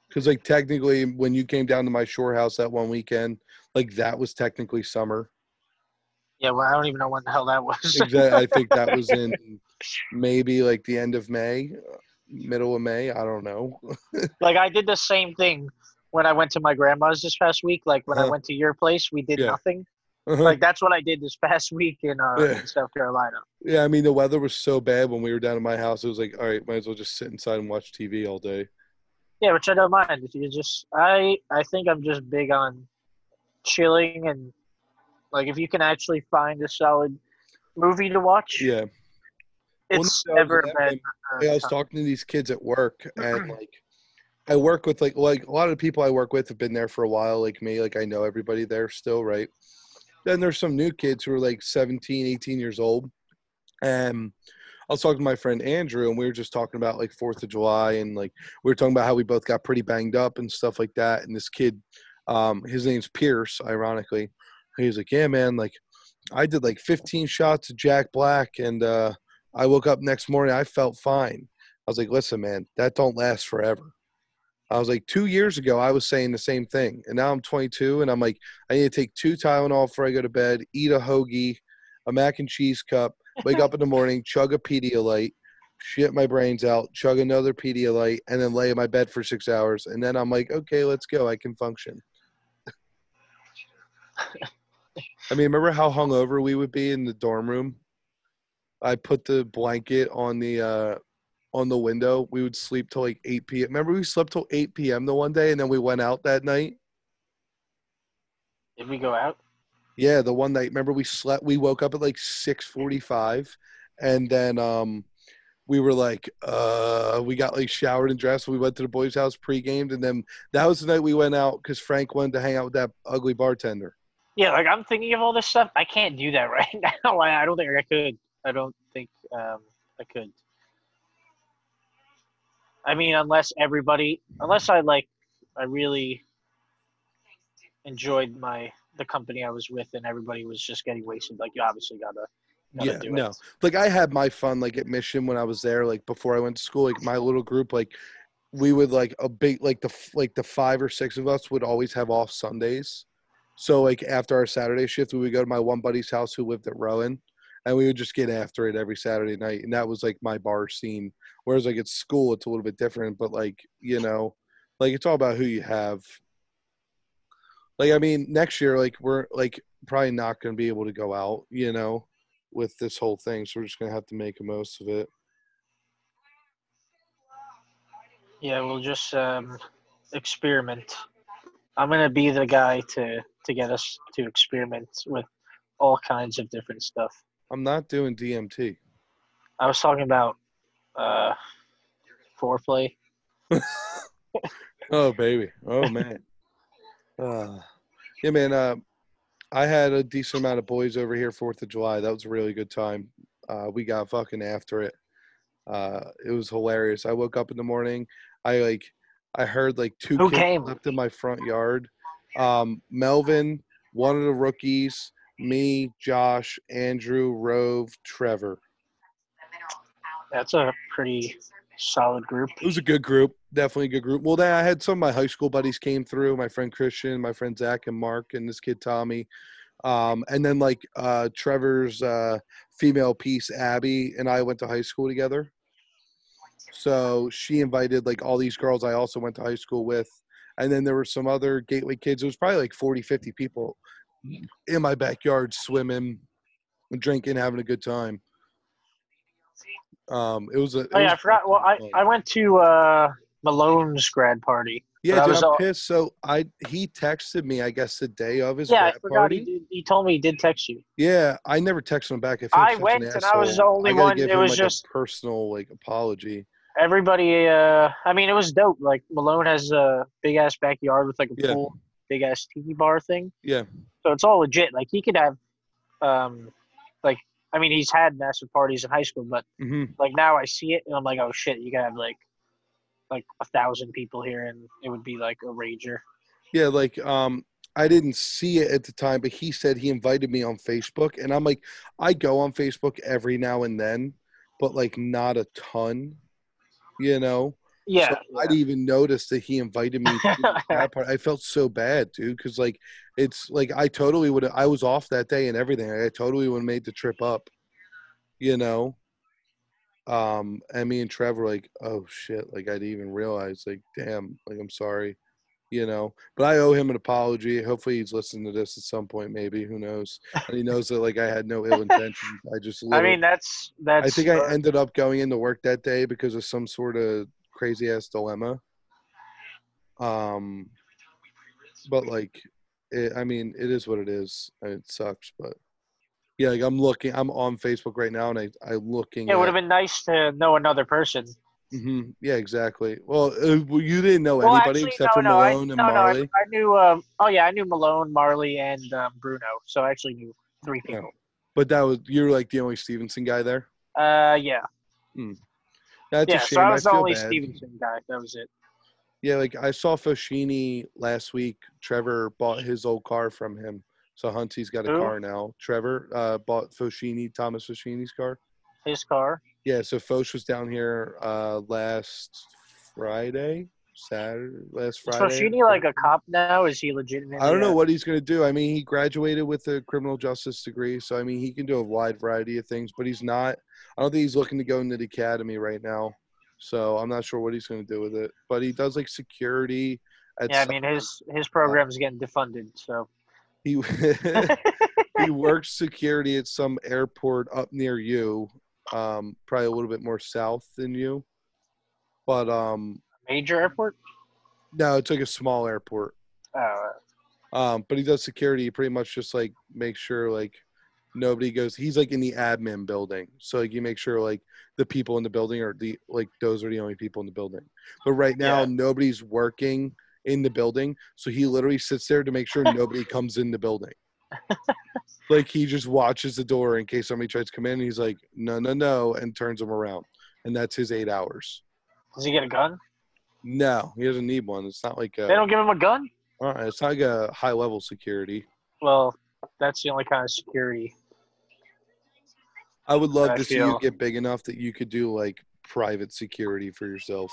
because like technically, when you came down to my shore house that one weekend, like that was technically summer. Yeah, well, I don't even know when the hell that was. I think that was in maybe like the end of May, middle of May. I don't know. like I did the same thing when I went to my grandma's this past week. Like when I Uh-huh. went to your place, we did Yeah. nothing. Like that's what I did this past week in, uh, Yeah. in South Carolina. yeah, I mean the weather was so bad when we were down at my house. It was like, all right, might as well just sit inside and watch TV all day. Yeah, which I don't mind. If you just, I, I think I'm just big on chilling and like if you can actually find a solid movie to watch, Yeah. Well, it's was never a at bad. one- Yeah, I was talking to these kids at work, and like, I work with like like a lot of the people I work with have been there for a while, like me. Like I know everybody there still, right? Then there's some new kids who are like 17, 18 years old, and I was talking to my friend Andrew, and we were just talking about like Fourth of July, and like we were talking about how we both got pretty banged up and stuff like that. And this kid, um, his name's Pierce, ironically, he was like, "Yeah, man, like I did like 15 shots of Jack Black, and uh, I woke up next morning, I felt fine." I was like, "Listen, man, that don't last forever." I was like, two years ago, I was saying the same thing. And now I'm 22 and I'm like, I need to take two Tylenol before I go to bed, eat a hoagie, a mac and cheese cup, wake up in the morning, chug a Pedialyte, shit my brains out, chug another Pedialyte, and then lay in my bed for six hours. And then I'm like, okay, let's go. I can function. I mean, remember how hungover we would be in the dorm room? I put the blanket on the uh on the window. We would sleep till like 8 p.m. Remember we slept till 8 p.m. the one day and then we went out that night? Did we go out? Yeah, the one night. Remember we slept we woke up at like 6:45 and then um we were like uh we got like showered and dressed. We went to the boys' house pre-gamed and then that was the night we went out cuz Frank wanted to hang out with that ugly bartender. Yeah, like I'm thinking of all this stuff. I can't do that right now. I I don't think I could. I don't think um, I could. I mean, unless everybody, unless I like, I really enjoyed my the company I was with, and everybody was just getting wasted. Like, you obviously gotta, gotta yeah, no. it. Like I had my fun like at Mission when I was there. Like before I went to school, like my little group, like we would like a big like the like the five or six of us would always have off Sundays. So like after our Saturday shift, we would go to my one buddy's house who lived at Rowan, and we would just get after it every Saturday night. And that was like my bar scene. Whereas like at school, it's a little bit different. But like you know, like it's all about who you have. Like I mean, next year, like we're like probably not going to be able to go out. You know, with this whole thing, so we're just gonna have to make the most of it. Yeah, we'll just um, experiment. I'm gonna be the guy to to get us to experiment with all kinds of different stuff. I'm not doing DMT. I was talking about uh, foreplay. Oh baby. Oh man. uh, yeah, man. Uh, I had a decent amount of boys over here Fourth of July. That was a really good time. Uh, we got fucking after it. Uh, it was hilarious. I woke up in the morning. I like. I heard like two Who kids came? left in my front yard. Um, Melvin, one of the rookies, me, Josh, Andrew, Rove, Trevor. That's a pretty solid group. It was a good group, definitely a good group. Well, then I had some of my high school buddies came through. My friend Christian, my friend Zach and Mark, and this kid Tommy. Um, and then like uh, Trevor's uh, female piece, Abby, and I went to high school together. So she invited like all these girls I also went to high school with. And then there were some other Gateway kids. It was probably like 40, 50 people in my backyard swimming, and drinking, having a good time. Um, it was a. it Oh yeah, was I forgot. Well, I. I went to uh, Malone's grad party. Yeah, dude, was I'm pissed. So I he texted me, I guess, the day of his Yeah, grad party. He, did, he told me he did text you. Yeah, I never texted him back. I, I went an and I was the only one- it was like, just- a personal like apology. Everybody, uh, I mean, it was dope. Like Malone has a big ass backyard with like a Yeah. pool, big ass tiki bar thing. Yeah, So it's all legit. Like he could have, um, like I mean, he's had massive parties in high school, but hmm like now I see it and I'm like, oh shit, you could have like, like a thousand people here and it would be like a rager. yeah. Like um, I didn't see it at the time, but he said he invited me on Facebook, and I'm like, I go on Facebook every now and then, but like not a ton, you know. Yeah. So I didn't even notice that he invited me to the grad party. I felt so bad, dude, because like it's like I totally would. I was off that day and everything. I totally would have made the trip up, you know. Um, and me and Trevor like, oh shit, like I didn't even realize, like, damn, like I'm sorry, you know. But I owe him an apology. Hopefully he's listening to this at some point, maybe. Who knows? And he knows that like I had no ill intentions. I just. I mean, that's that's. I think I uh, ended up going into work that day because of some sort of crazy ass dilemma. Um, but like, it, I mean, it is what it is. and It sucks, but yeah, like I'm looking, I'm on Facebook right now, and I I looking. Yeah, it would have been nice to know another person. Mm-hmm. Yeah, exactly. Well, uh, well, you didn't know Well, anybody actually, except no, for no, I, Malone and no, no, I, Marley. I knew. Um, oh yeah, I knew Malone, Marley, and um, Bruno. So I actually knew three Yeah. people. But that was you're like the only Stevenson guy there. Uh, yeah, That's yeah. a shame. So I was the feel only bad. Stevenson guy. That was it. Yeah, like I saw Foschini last week. Trevor bought his old car from him. So Huntsy's got a Who? car now. Trevor uh, bought Foschini, Thomas Foschini's car. His car. Yeah, so Foch was down here uh, last Friday. Saturday, last Friday. Is. Foschini like a cop now? Is he legitimately? I don't know what he's going to do. I mean, he graduated with a criminal justice degree, so I mean, he can do a wide variety of things. But he's not. I don't think he's looking to go into the academy right now. So I'm not sure what he's going to do with it. But he does like security. At Yeah, I mean his his program program's getting defunded. So he he works security at some airport up near you, um, probably a little bit more south than you. But um, major airport. no, it's like a small airport. Oh, Um, but he does security. He pretty much just like makes sure like nobody goes. He's like in the admin building, so like you make sure like the people in the building are the like those are the only people in the building. But right now Yeah. nobody's working in the building, so he literally sits there to make sure nobody comes in the building. like he just watches the door in case somebody tries to come in. And he's like, no, no, no, and turns them around, and that's his eight hours. does he get a gun? No, he doesn't need one. It's not like a, They don't give him a gun. uh, it's not like a high level security. Well, that's the only kind of security. I would love I to see you get big enough that you could do like private security for yourself.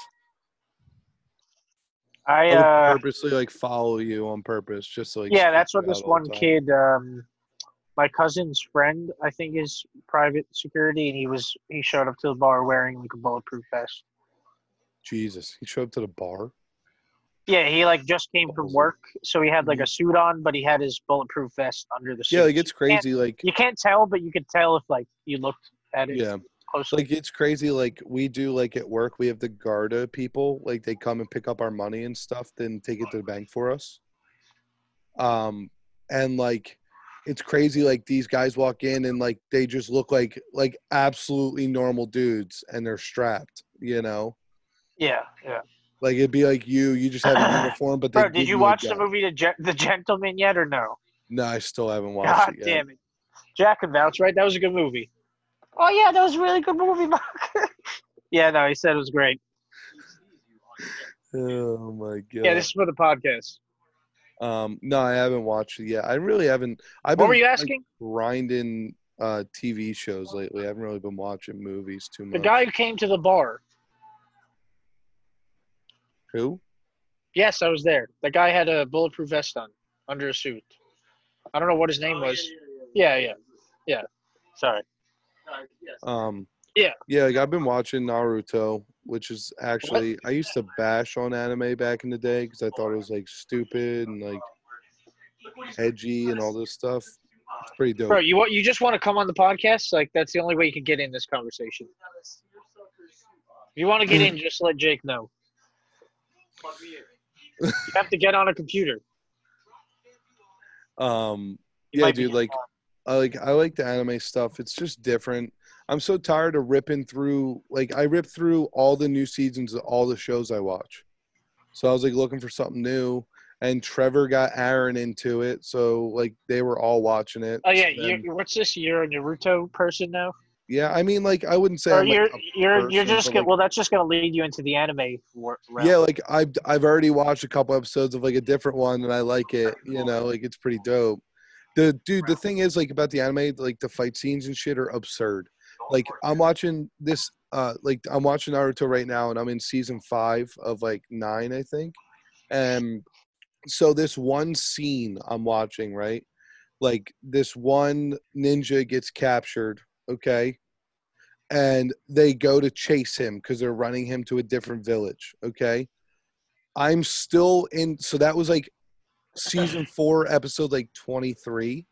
I I uh, purposely like follow you on purpose, just so, like yeah, that's what this one kid, um, my cousin's friend, I think, is private security, and he was he showed up to the bar wearing like a bulletproof vest. Jesus, he showed up to the bar. Yeah, he like just came from work, so he had like a suit on, but he had his bulletproof vest under the suit. Yeah, like it's You crazy. Like You can't tell, but you could tell if like you looked at it yeah, closely. like it's crazy. Like we do like at work, we have the Garda people. Like they come and pick up our money and stuff, then take it to the bank for us. Um, and like it's crazy. Like these guys walk in and like they just look like like absolutely normal dudes, and they're strapped. You know. yeah, yeah. Like it'd be like you, you just have a uniform, but they Bro, did you watch the movie the, Gen- the Gentlemen yet or no? No, I still haven't watched God it yet. damn it, Jack and vouch, right? That was a good movie. Oh yeah, that was a really good movie, Mark. yeah, no, he said it was great. Oh my god. Yeah, this is for the podcast. um, no, I haven't watched it yet. I really haven't. I've What been were you like, asking? grinding uh, TV shows lately. I haven't really been watching movies too much. The guy who came to the bar. Who? Yes, I was there. The guy had a bulletproof vest on under a suit. I don't know what his name was. Yeah, yeah, yeah. Sorry. Um, Yeah. yeah. Like I've been watching Naruto, which is actually I used to bash on anime back in the day because I thought it was like stupid and like edgy and all this stuff. It's pretty dope. Bro, you want you just want to come on the podcast? Like that's the only way you can get in this conversation. If you want to get in, just let Jake know. You have to get on a computer. Um, You yeah, dude. Like, I like I like the anime stuff. It's just different. I'm so tired of ripping through. Like, I rip through all the new seasons of all the shows I watch. So I was like looking for something new, and Trevor got Aaron into it. So like they were all watching it. Oh yeah, And- what's this? You're a Naruto person now, yeah. I mean, like I wouldn't say or I'm, you're a you're you're just gonna, like- well, that's just gonna lead you into the anime realm. Yeah, like I've I've already watched a couple episodes of like a different one and I like it. You know, like it's pretty dope. The dude, the thing is like about the anime, like the fight scenes and shit are absurd. Like I'm watching this, uh, like I'm watching Naruto right now, and I'm in season five of like nine, I think. And so this one scene I'm watching, right? Like this one ninja gets captured, okay, and they go to chase him because they're running him to a different village, okay. I'm still in, so that was like season four, episode like 23.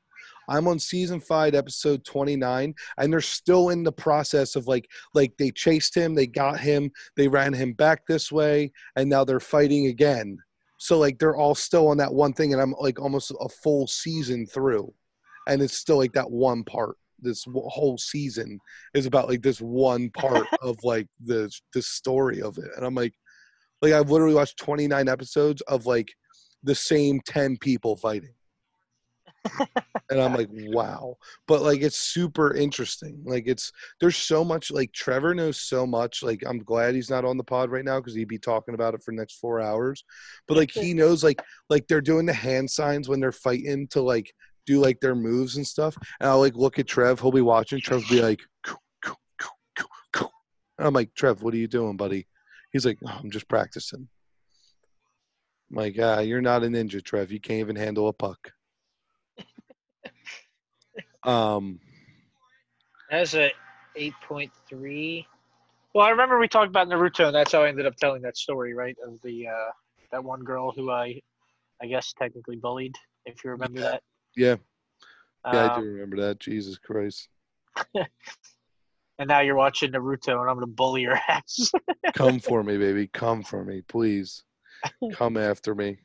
I'm on season five, episode 29, and they're still in the process of like, like they chased him, they got him, they ran him back this way, and now they're fighting again. So like they're all still on that one thing, and I'm like almost a full season through, and it's still like that one part. This whole season is about like this one part of like the the story of it, and I'm like, like I've literally watched 29 episodes of like the same 10 people fighting. and I'm like, wow. But like it's super interesting. Like it's there's so much like Trevor knows so much. Like I'm glad he's not on the pod right now because he'd be talking about it for the next four hours. But like he knows like like they're doing the hand signs when they're fighting to like do like their moves and stuff. And I'll like look at Trev, he'll be watching, Trev will be like, and I'm like, Trev, what are you doing, buddy? He's like, "Oh, I'm just practicing. I'm like, God, you're not a ninja, Trev. You can't even handle a puck. um, That's a eight point three. Well, I remember we talked about Naruto, and that's how I ended up telling that story, right? Of the uh, that one girl who I, I guess technically bullied, if you remember Yeah. that. Yeah, yeah, I Um, do remember that. Jesus Christ. And now you're watching Naruto, and I'm gonna bully your ass. Come for me, baby. Come for me, please. Come after me.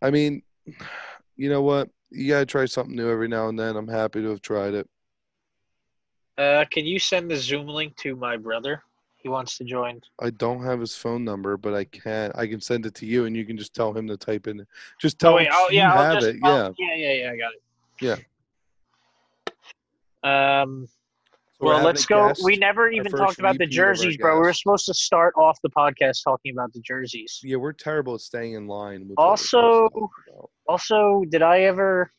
I mean, you know what? You gotta try something new every now and then. I'm happy to have tried it. uh, can you send the Zoom link to my brother? He wants to join. I don't have his phone number, but I can. I can send it to you, and you can just tell him to type in. Just tell oh wait, him oh yeah, I'll have just, it. I'll- Yeah. yeah, yeah, yeah, I got it. Yeah. Um. So well, let's go. We never even talked about the repeat of our jerseys, bro. We were supposed to start off the podcast talking about the jerseys. Yeah, we're terrible at staying in line. With what we're supposed to Also- Also, did I ever?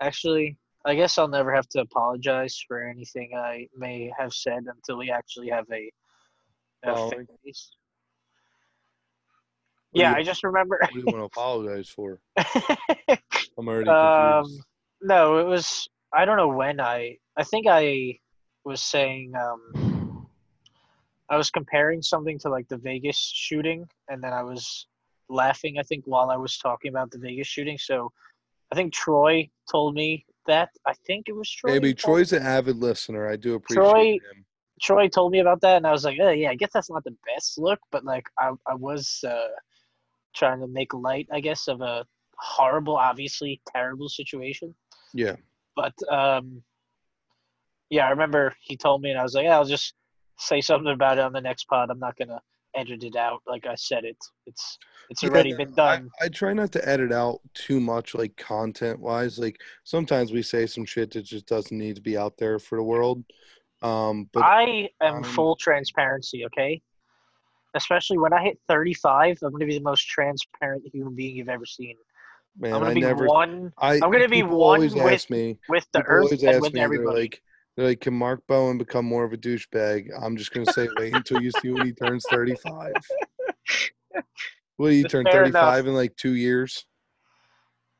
Actually, I guess I'll never have to apologize for anything I may have said until we actually have a. a face. Yeah, you- I just remember. What do you want to apologize for? I'm already um, confused. no, it was. I don't know when I. I think I was saying. Um, I was comparing something to like the Vegas shooting, and then I was laughing. I think while I was talking about the Vegas shooting. So, I think Troy told me that. I think it was Troy. Maybe Troy's an avid listener. I do appreciate Troy- him. Troy told me about that, and I was like, oh, yeah, I guess that's not the best look, but like I, I was uh, trying to make light, I guess, of a horrible, obviously terrible situation. Yeah. But um, yeah, I remember he told me, and I was like, yeah, I'll just say something about it on the next pod. I'm not gonna edit it out like I said it. It's it's already no, been done. I try not to edit out too much, like content wise. Like sometimes we say some shit that just doesn't need to be out there for the world. Um, but I am um, full transparency, okay? Especially when I hit 35, I'm gonna be the most transparent human being you've ever seen. man, I'm gonna I be never. one I I'm gonna be one with me. with the earth and with. Everybody. like, they're like, can Mark Bowen become more of a douchebag? I'm just gonna say, wait until you see when he turns 35. Will you That's turn fair 35 in like two years?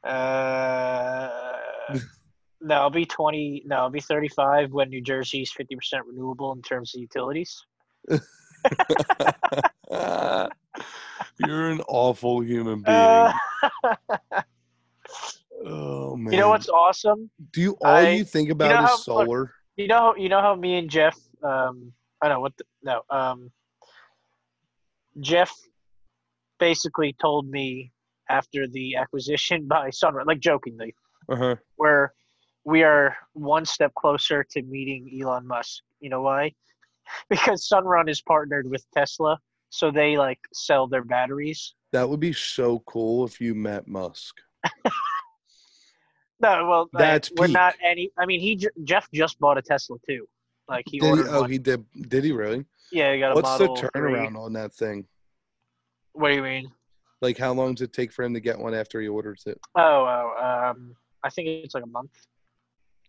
Uh, no, I'll be 20. No, I'll be 35 when New Jersey's 50% renewable in terms of utilities. You're an awful human being. Uh, oh man. you know what's awesome? Do you all I- you think about know is how- look, solar? You know, you know how me and Jeff. Um, I know what. The, no, um, Jeff basically told me after the acquisition by Sunrun, like jokingly, Uh-huh. where we are one step closer to meeting Elon Musk. You know why? Because Sunrun is partnered with Tesla, so they like sell their batteries. That would be so cool if you met Musk. No, well, like, That's we're peak. not any. I mean, he Jeff just bought a Tesla too. Like he Did he, oh, one. he did. Did he really? yeah, he got a What's the Model 3. turnaround on that thing? What do you mean? Like, how long does it take for him to get one after he orders it? Oh, oh, um, I think it's like a month.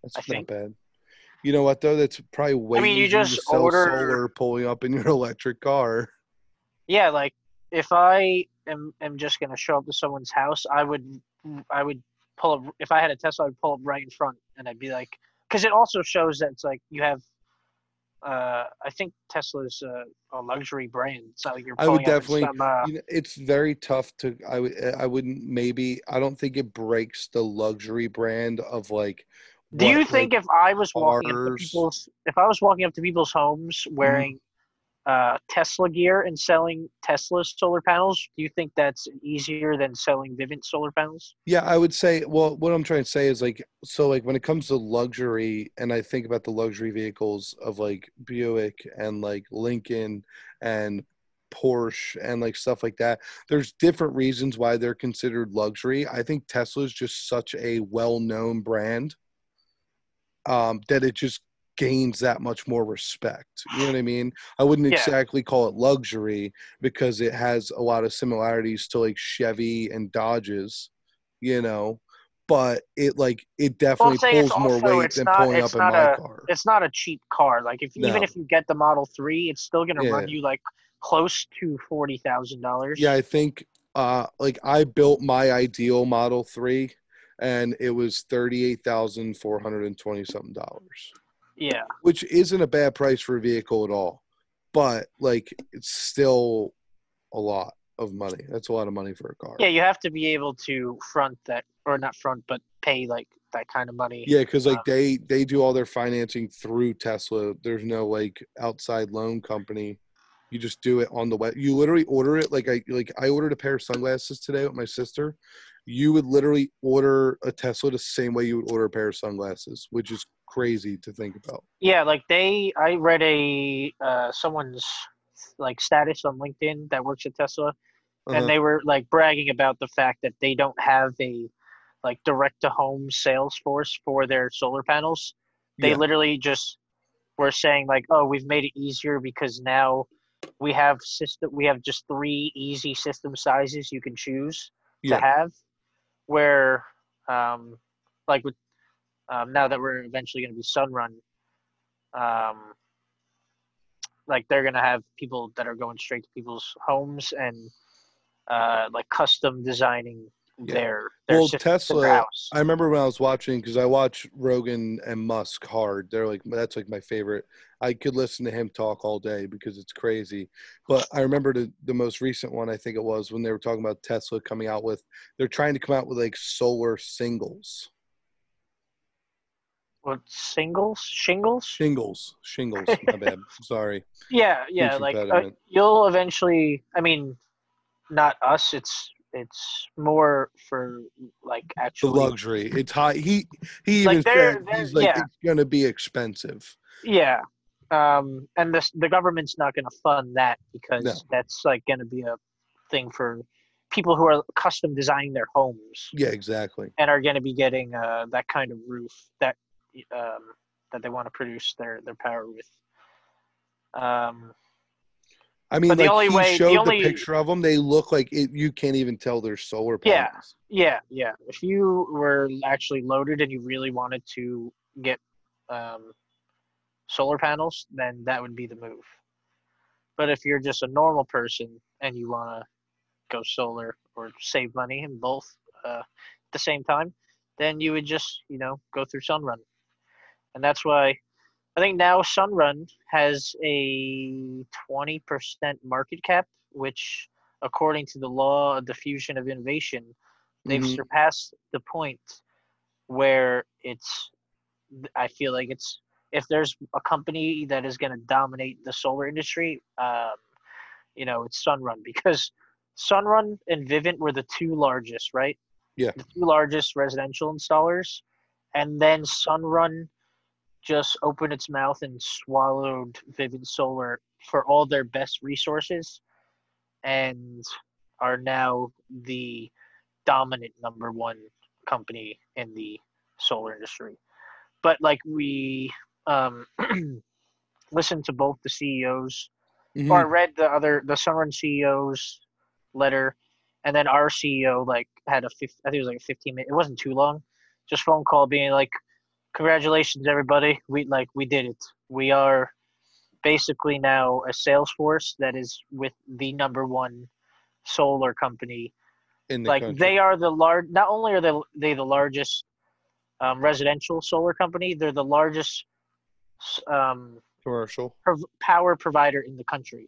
That's I not think- bad. You know what though? That's probably way mean, you just order- solar pulling up in your electric car. Yeah, like if I am am just gonna show up to someone's house, I would I would pull up if I had a Tesla, I'd pull up right in front, and I'd be like, because it also shows that it's like you have. Uh, I think Tesla's a, a luxury brand. It's not like you're. I would pulling up in definitely- Some, uh, You know, it's very tough to. I would. I wouldn't. Maybe. I don't think it breaks the luxury brand of like. do what, you like, think if I was walking up to people's if I was walking up to people's homes Mm-hmm. wearing uh, Tesla gear and selling Tesla solar panels, do you think that's easier than selling Vivint solar panels? Yeah, I would say. Well, what I'm trying to say is like, so like when it comes to luxury, and I think about the luxury vehicles of like Buick and like Lincoln and Porsche and like stuff like that. There's different reasons why they're considered luxury. I think Tesla's just such a well-known brand um, that it just gains that much more respect. You know what I mean? I wouldn't Yeah. exactly call it luxury because it has a lot of similarities to like Chevy and Dodges, you know, but it like it definitely pulls more also- weight it's than not- pulling up in my a- car. It's not a cheap car. Like if even if you get the Model Three, it's still gonna run you like close to forty thousand dollars. Yeah, I think uh like I built my ideal Model 3 and it was 38,420 something dollars, Yeah. which isn't a bad price for a vehicle at all. But like it's still a lot of money. That's a lot of money for a car. Yeah, you have to be able to front that, or not front, but pay like that kind of money. Yeah, because like Um, they they do all their financing through Tesla. There's no like outside loan company. You just do it on the web. You literally order it like I like I ordered a pair of sunglasses today with my sister. You would literally order a Tesla the same way you would order a pair of sunglasses, which is crazy to think about. Yeah, like they, I read a uh, someone's like status on LinkedIn that works at Tesla, Uh-huh. and they were like bragging about the fact that they don't have a like direct to home sales force for their solar panels. They Yeah. literally just were saying like, "Oh, we've made it easier because now we have system we have just three easy system sizes you can choose Yeah. to have." Where um like with um, now that we're eventually going to be Sunrun, um, like they're going to have people that are going straight to people's homes and uh, like custom designing Yeah. their their Well, Tesla- their house. I remember when I was watching because I watch Rogan and Musk hard. They're like that's like my favorite. I could listen to him talk all day because it's crazy. But I remember the the most recent one I think it was when they were talking about Tesla coming out with they're trying to come out with like solar singles. What singles, shingles? Shingles. Shingles. My bad. Sorry. Yeah, yeah. Like uh, you'll eventually. I mean, not us. It's it's more for like The actually. luxury. It's high. He he Like, even said he's like yeah. it's gonna be expensive. Yeah. Um, and this the government's not going to fund that because No. that's like going to be a thing for people who are custom designing their homes Yeah, exactly. and are going to be getting uh, that kind of roof that um, that they want to produce their their power with. Um, I mean, But the only he way- the showed the, only- picture of them. They look like it, you can't even tell they're solar Yeah. panels. yeah, yeah. If you were actually loaded and you really wanted to get um, solar panels, then that would be the move. But if you're just a normal person and you want to go solar or save money in both uh, at the same time, then you would just, you know, go through Sunrun. And that's why I think now Sunrun has a 20% market cap, which, according to the law of diffusion of innovation, they've Mhm. surpassed the point where it's, I feel like it's, if there's a company that is going to dominate the solar industry, um, you know, it's Sunrun because Sunrun and Vivint were the two largest, right? Yeah. The two largest residential installers. And then Sunrun just opened its mouth and swallowed Vivint Solar for all their best resources and are now the dominant number one company in the solar industry. But like we um, listened to both the CEOs Mhm. or I read the other the Sunrun CEO's letter, and then our CEO like had a I think it was like a fifteen minute. It wasn't too long, just phone call being like, "Congratulations, everybody! We like we did it. We are basically now a sales force that is with the number one solar company. in the Like country. they are the large. Not only are they they the largest um, residential solar company, they're the largest." Um, commercial. prov- power provider in the country.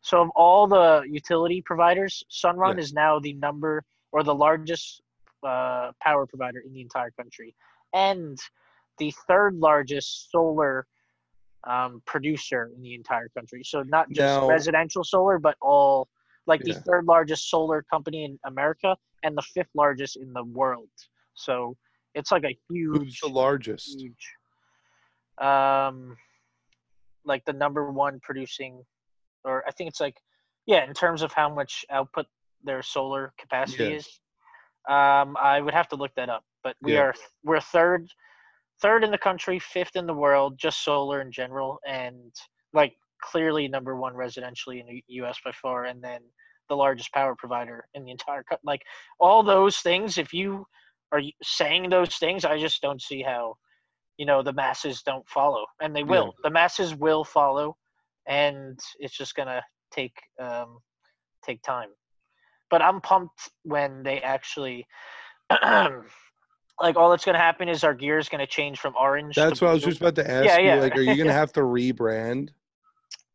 So of all the utility providers, Sunrun Yeah. is now the number or the largest uh, power provider in the entire country, and the third largest solar um, producer in the entire country. So not just Now- residential solar, but all like the third largest solar company in America and the fifth largest in the world. So it's like a huge Who's the largest? huge. Um, like the number one producing, or I think it's like, yeah, in terms of how much output their solar capacity Yeah. is. Um, I would have to look that up, but we Yeah. are we're third, third in the country, fifth in the world, just solar in general, and like clearly number one residentially in the U.S. by far, and then the largest power provider in the entire co- like all those things. If you are saying those things, I just don't see how, you know, the masses don't follow, and they will. The masses will follow, and it's just gonna take um, take time. But I'm pumped when they actually like all that's gonna happen is our gear is gonna change from orange. That's to what I was just about to ask Yeah, you. yeah. Like, are you gonna have to rebrand?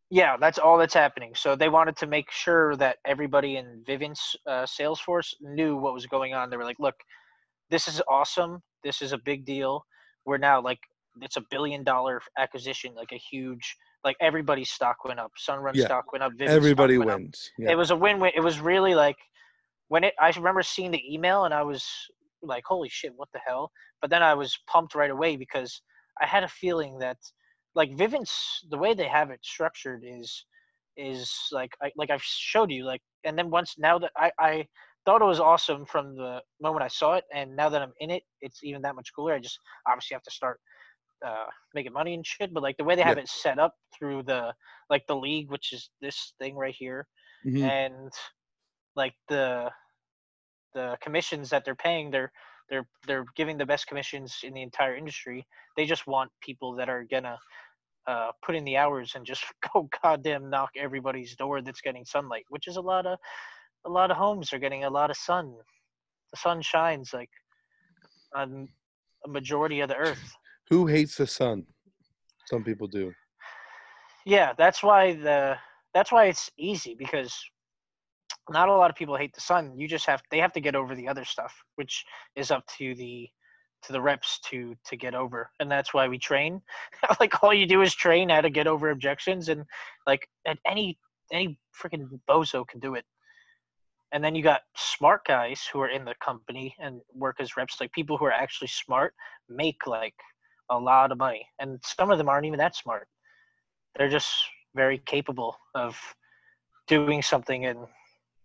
Yeah, that's all that's happening. So they wanted to make sure that everybody in Vivint's uh, sales force knew what was going on. They were like, "Look, this is awesome. This is a big deal. We're now like it's a billion dollar acquisition, like a huge like everybody's stock went up. Sunrun Yeah. stock went up. Vivint Everybody stock went up. wins. Yeah. It was a win-win. It was really like when it. I remember seeing the email and I was like, "Holy shit, what the hell!" But then I was pumped right away because I had a feeling that like Vivint's the way they have it structured is is like I, like I've showed you like and then once now that I I thought it was awesome from the moment I saw it and now that I'm in it it's even that much cooler I just obviously have to start uh making money and shit but like the way they have Yeah. it set up through the like the league which is this thing right here Mhm. and like the the commissions that they're paying they're they're they're giving the best commissions in the entire industry they just want people that are gonna uh, put in the hours and just go goddamn knock everybody's door that's getting sunlight which is a lot of a lot of homes are getting a lot of sun the sun shines like on a majority of the earth Who hates the sun? Some people do. yeah that's why the that's why it's easy because not a lot of people hate the sun. You just have they have to get over the other stuff which is up to the to the reps to to get over. And that's why we train. Like all you do is train how to get over objections and like and any any freaking bozo can do it. And then you got smart guys who are in the company and work as reps like people who are actually smart make like a lot of money. And some of them aren't even that smart. They're just very capable of doing something and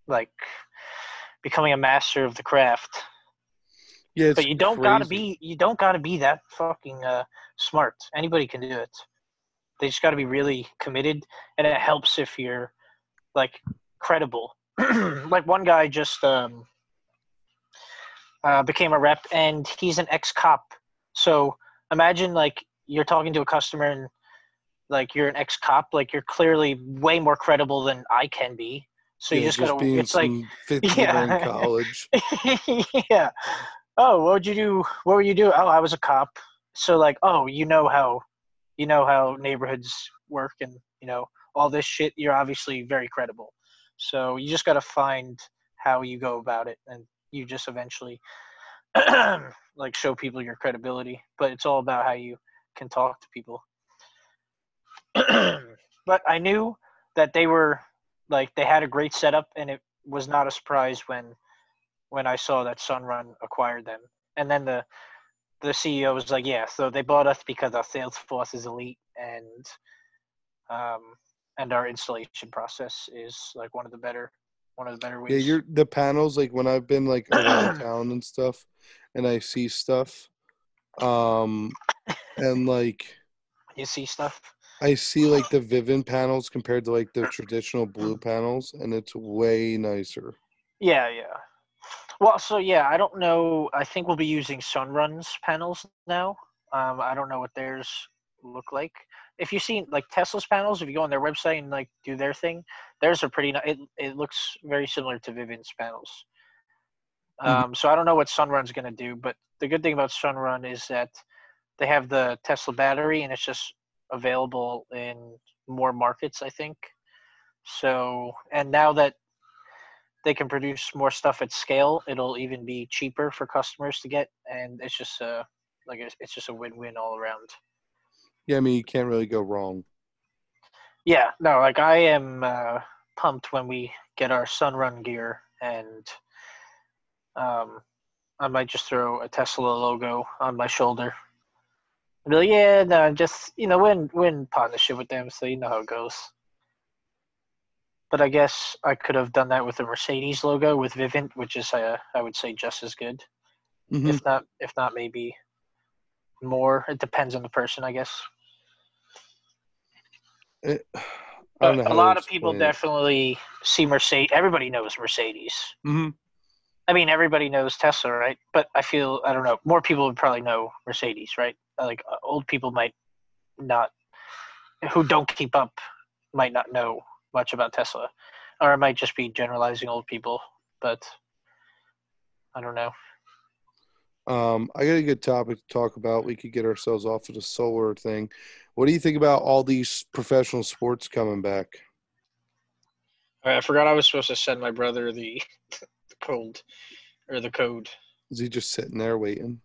like becoming a master of the craft. Yeah, but you don't gotta be you don't gotta be that fucking uh, smart. Anybody can do it. They just gotta be really committed and it helps if you're like credible. Like one guy just um uh, became a rep and he's an ex-cop. So imagine like you're talking to a customer and like you're an ex-cop like you're clearly way more credible than i can be so you Yeah, just, gotta it's like Yeah. year in college. yeah. Oh, what would you do? What were you do? Oh, I was a cop. So like, oh, you know how, you know how neighborhoods work, and you know all this shit. You're obviously very credible. So you just got to find how you go about it, and you just eventually like show people your credibility. But it's all about how you can talk to people. but I knew that they were like they had a great setup, and it was not a surprise when when I saw that Sunrun acquired them. And then the the CEO was like, "Yeah, so they bought us because our sales force is elite and um and our installation process is like one of the better one of the better ways." Yeah, you're the panels like when I've been like around town and stuff, and I see stuff, um, and like you see stuff. I see like the Vivint panels compared to like the traditional blue panels, and it's way nicer. Yeah, yeah. Well, so yeah, I don't know. I think we'll be using Sunrun's panels now. Um, I don't know what theirs look like. If you see like Tesla's panels, if you go on their website and like do their thing, theirs are pretty. It it looks very similar to Vivint's panels. Mhm. Um, so I don't know what Sunrun's gonna do, but the good thing about Sunrun is that they have the Tesla battery, and it's just available in more markets, I think. So, and now that they can produce more stuff at scale, it'll even be cheaper for customers to get, and it's just a like it's, just a win-win all around. Yeah, I mean you can't really go wrong. Yeah, no, like I am uh, pumped when we get our Sunrun gear, and um, I might just throw a Tesla logo on my shoulder. Be like, yeah, no, just you know, we're in, we're in partnership with them, so you know how it goes. But I guess I could have done that with the Mercedes logo with Vivint, which is uh, I would say just as good, Mhm. if not if not maybe more. It depends on the person, I guess. It- I don't know a lot of people it. definitely see Mercedes. Everybody knows Mercedes. Mhm. I mean, everybody knows Tesla, right? But I feel I don't know. More people would probably know Mercedes, right? Like uh, old people might not, who don't keep up, might not know much about Tesla, or it might just be generalizing old people. But I don't know. Um, I got a good topic to talk about. We could get ourselves off of the solar thing. What do you think about all these professional sports coming back? All right, I forgot I was supposed to send my brother the the code or the code. Is he just sitting there waiting?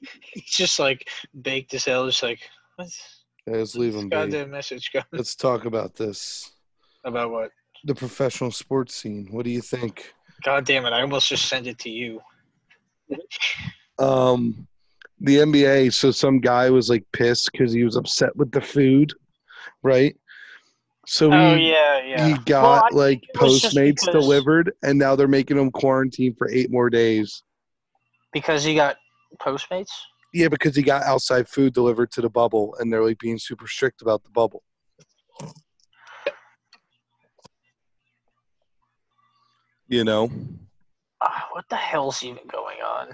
He's just like baked as hell. Just like what's Yeah, let's leave him be. goddamn message coming Let's talk about this. about what? The professional sports scene. What do you think? God damn it! I almost just sent it to you. Um, the NBA. So some guy was like pissed because he was upset with the food, right? So Oh he, yeah, yeah. he got I like think it was just Postmates because- delivered, and now they're making him quarantine for eight more days. because he got Postmates. Yeah, because he got outside food delivered to the bubble, and they're like being super strict about the bubble. You know, Ah, what the hell's even going on?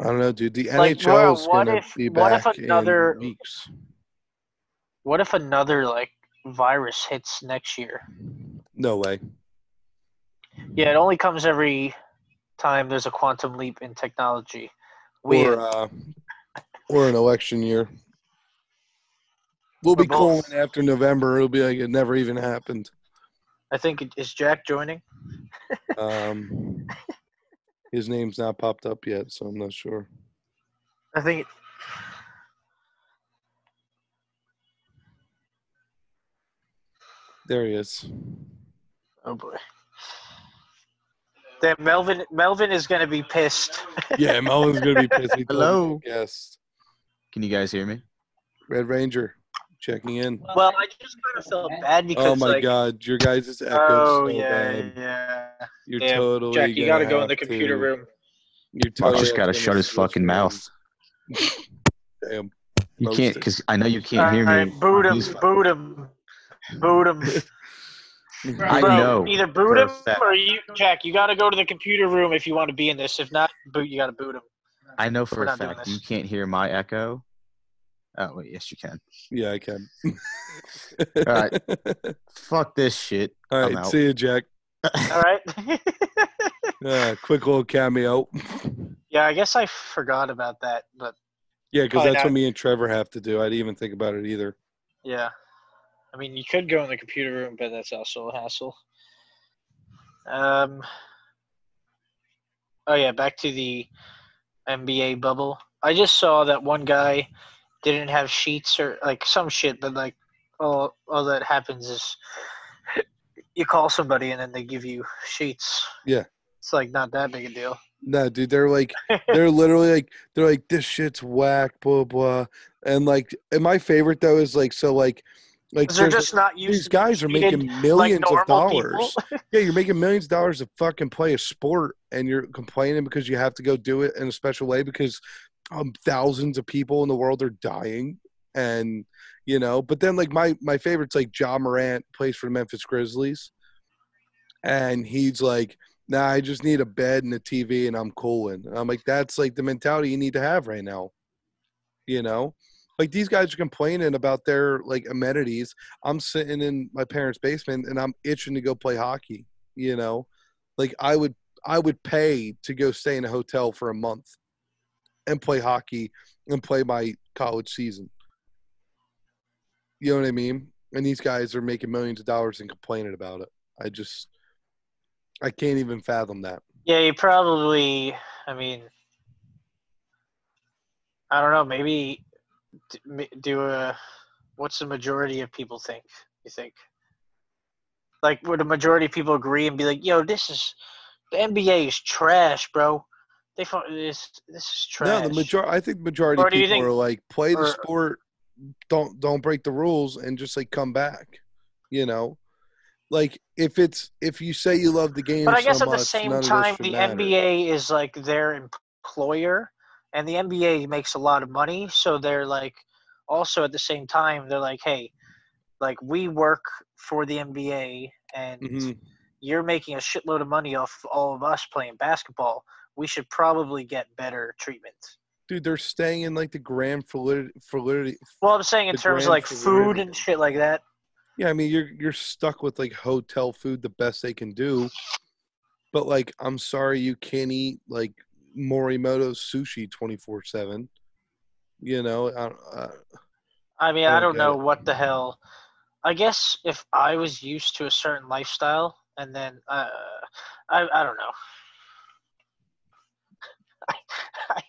I don't know, dude. The Like, NHL is gonna if- be what if back another- in weeks. What if another like virus hits next year? No way. Yeah, it only comes every time there's a quantum leap in technology. Or uh, or an election year. We'll be calling after November. It'll be like it never even happened. I think it- is Jack joining. Um, his name's not popped up yet, so I'm not sure. I think There he is. oh boy. Then Melvin Melvin is gonna be pissed. Yeah, Melvin's gonna be pissed. He told me Hello. Yes. Can you guys hear me? Red Ranger checking in. Well, I just kind of felt bad because Oh my like god, your guys' echo oh so yeah bad. yeah. You're Damn, totally. Jack, you gotta go in the computer to- room. You're Mark totally just gotta shut his switch fucking mouth. Damn. You can't, because I know you can't hear me. right, boot him, boot him, boot him. I Bro, know Either for boot him or you, Jack. You got to go to the computer room if you want to be in this. If not, boot. You got to boot him. I know for We're a fact you can't hear my echo. Oh wait, yes you can. Yeah, I can. All right. Fuck this shit. All I'm right. out. See you, Jack. All right. Uh, quick little cameo. yeah, I guess I forgot about that, but Yeah, because Probably that's what me and Trevor have to do. I didn't even think about it either. yeah. I mean, you could go in the computer room, but that's also a hassle. Um. Oh yeah, back to the NBA bubble. I just saw that one guy didn't have sheets or like some shit, but like all all that happens is you call somebody and then they give you sheets. Yeah. It's like not that big a deal. No, dude, they're like, they're literally like, they're like, this shit's whack, blah blah. And like, and my favorite though is like, so like, like they're just not used these guys are making millions of dollars. Yeah, you're making millions of dollars to fucking play a sport, and you're complaining because you have to go do it in a special way because um, thousands of people in the world are dying, and you know. But then, like my my favorite's like Ja Morant plays for the Memphis Grizzlies, and he's like, "Nah, I just need a bed and a TV, and I'm cooling." And I'm like, "That's like the mentality you need to have right now," you know. Like these guys are complaining about their like amenities. I'm sitting in my parents' basement and I'm itching to go play hockey. You know, like I would I would pay to go stay in a hotel for a month and play hockey and play my college season. You know what I mean? And these guys are making millions of dollars and complaining about it. I just I can't even fathom that. Yeah, you probably. I mean, I don't know. Maybe do a. What's the majority of people think? You think? Like, would the majority of people agree and be like, "Yo, this is the NBA is trash, bro. They this this is trash." No, the majority. I think the majority of people think- are like play the or- sport, don't don't break the rules, and just like come back. You know, like if it's if you say you love the game, But I guess so at the same none of this time, the matter. NBA is like their employer, and the NBA makes a lot of money. So they're like, also at the same time, they're like, hey, like we work for the NBA, and Mhm. you're making a shitload of money off all of us playing basketball. We should probably get better treatment. Dude, they're staying in like the Grand. Florida Well, I'm saying in terms of like food and shit like that. yeah, I mean you're you're stuck with like hotel food the best they can do. But like, I'm sorry, you can't eat like Morimoto sushi 24 seven. You know, I, uh, I mean, I I don't know it. what the hell. I guess if I was used to a certain lifestyle, and then uh, I I don't know.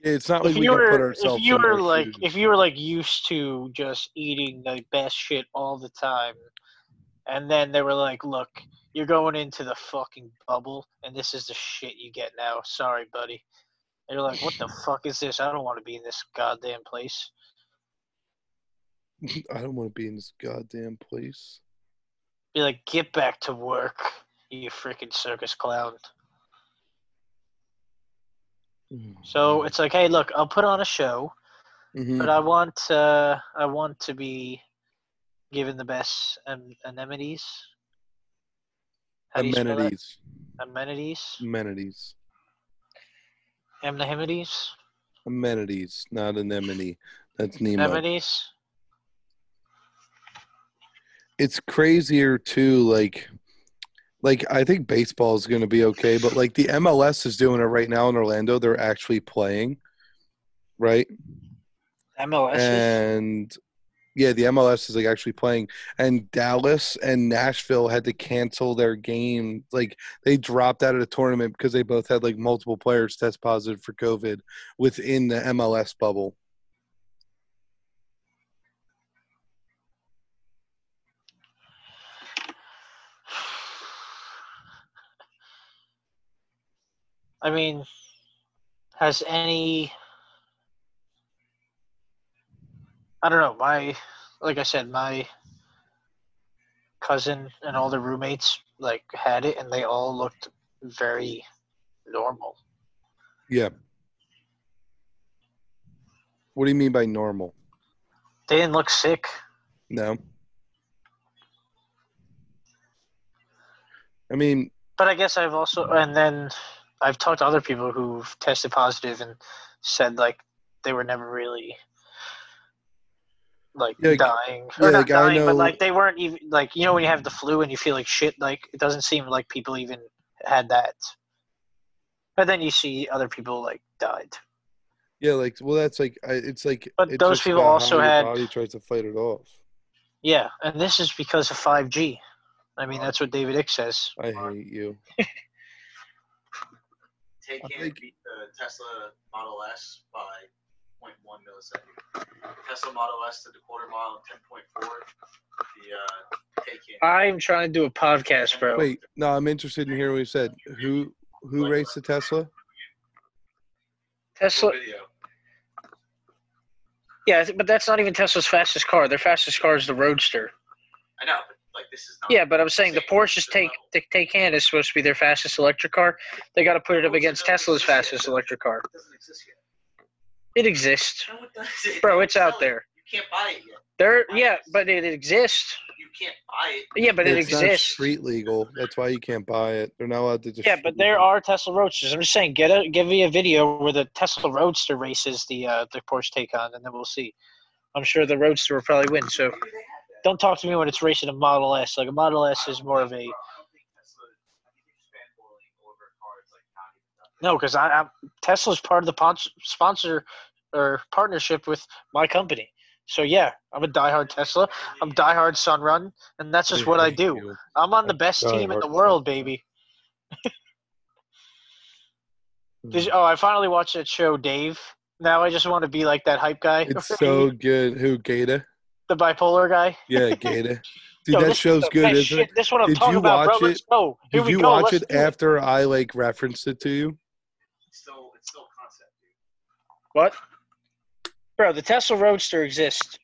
it's not like if we you can put were ourselves. if you in were like shoes. if you were like used to just eating the best shit all the time, and then they were like, "Look, you're going into the fucking bubble, and this is the shit you get now. Sorry, buddy." You're like, "What the fuck is this? I don't want to be in this goddamn place." I don't want to be in this goddamn place. Be like, "Get back to work, you freaking circus clown." So it's like, hey, look, I'll put on a show, Mhm. but I want uh, I want to be given the best am- amenities. How do you spell that? amenities, Amenities. amenities, Amenities. amenities, not anemone. That's Nemo. Amenities. it's crazier too like like i think baseball is going to be okay but like the mls is doing it right now in orlando they're actually playing right MLS. and yeah the mls is like actually playing and dallas and nashville had to cancel their game like they dropped out of the tournament because they both had like multiple players test positive for covid within the mls bubble I mean, has any? I don't know. My, like I said, my cousin and all the roommates like had it, and they all looked very normal. yeah what do you mean by normal They didn't look sick. no i mean But I guess I've also, and then I've talked to other people who've tested positive and said like they were never really like Yeah, like- dying yeah, or not like, I dying, but like they weren't even like you know when you have the flu and you feel like shit. Like it doesn't seem like people even had that. But then you see other people like died. Yeah, like well, that's like I, it's like. But it's those people also how had- body tries to fight it off. Yeah, and this is because of five G. I mean, that's what David Icke says. I hate you. Take I beat the Tesla Model S by 0.1 millisecond. Tesla Model S to the quarter mile in 10.4. The uh, Taycan. I'm trying to do a podcast, bro. Wait, no, I'm interested in hearing what you said. Who who raced the Tesla? Tesla. Yeah, but that's not even Tesla's fastest car. Their fastest car is the Roadster. I know, but like this is not. Yeah, but I'm saying the Same Porsche's take level. the Taycan is supposed to be their fastest electric car. They got to put it up against Tesla's fastest electric car. It doesn't exist yet. It exists, No, it doesn't. bro. It's Sell out it. there. You can't buy it yet. There, yeah, but it exists. You can't buy it. Yeah, but it it's not exists. street legal. That's why you can't buy it. They're not allowed to. Just Yeah, but there are Tesla Roadsters. I'm just saying, get a give me a video where the Tesla Roadster races the uh, the Porsche Taycan, and then we'll see. I'm sure the Roadster will probably win. So Maybe they have that. don't talk to me when it's racing a Model S. Like a Model S is more of a I don't think Tesla. I think it's fanboying over a car. It's like not even done. No, because I I'm, Tesla's part of the pon- sponsor or partnership with my company. So yeah, I'm a diehard Tesla. I'm diehard Sunrun, and that's just what I do. I'm on the best team in the world, baby. Hmm. Did you, oh, I finally watched that show, Dave. Now I just want to be like that hype guy. It's so good. Who Gata? the bipolar guy. Yeah, Gata. Dude, Yo, that show's good, isn't shit. it? This is what I'm Did talking you about, bro. watch Let's it? go. Here Did you go. watch Let's it after I like referenced it to you? It's still, it's still a concept, dude. What? Bro, the Tesla Roadster exists.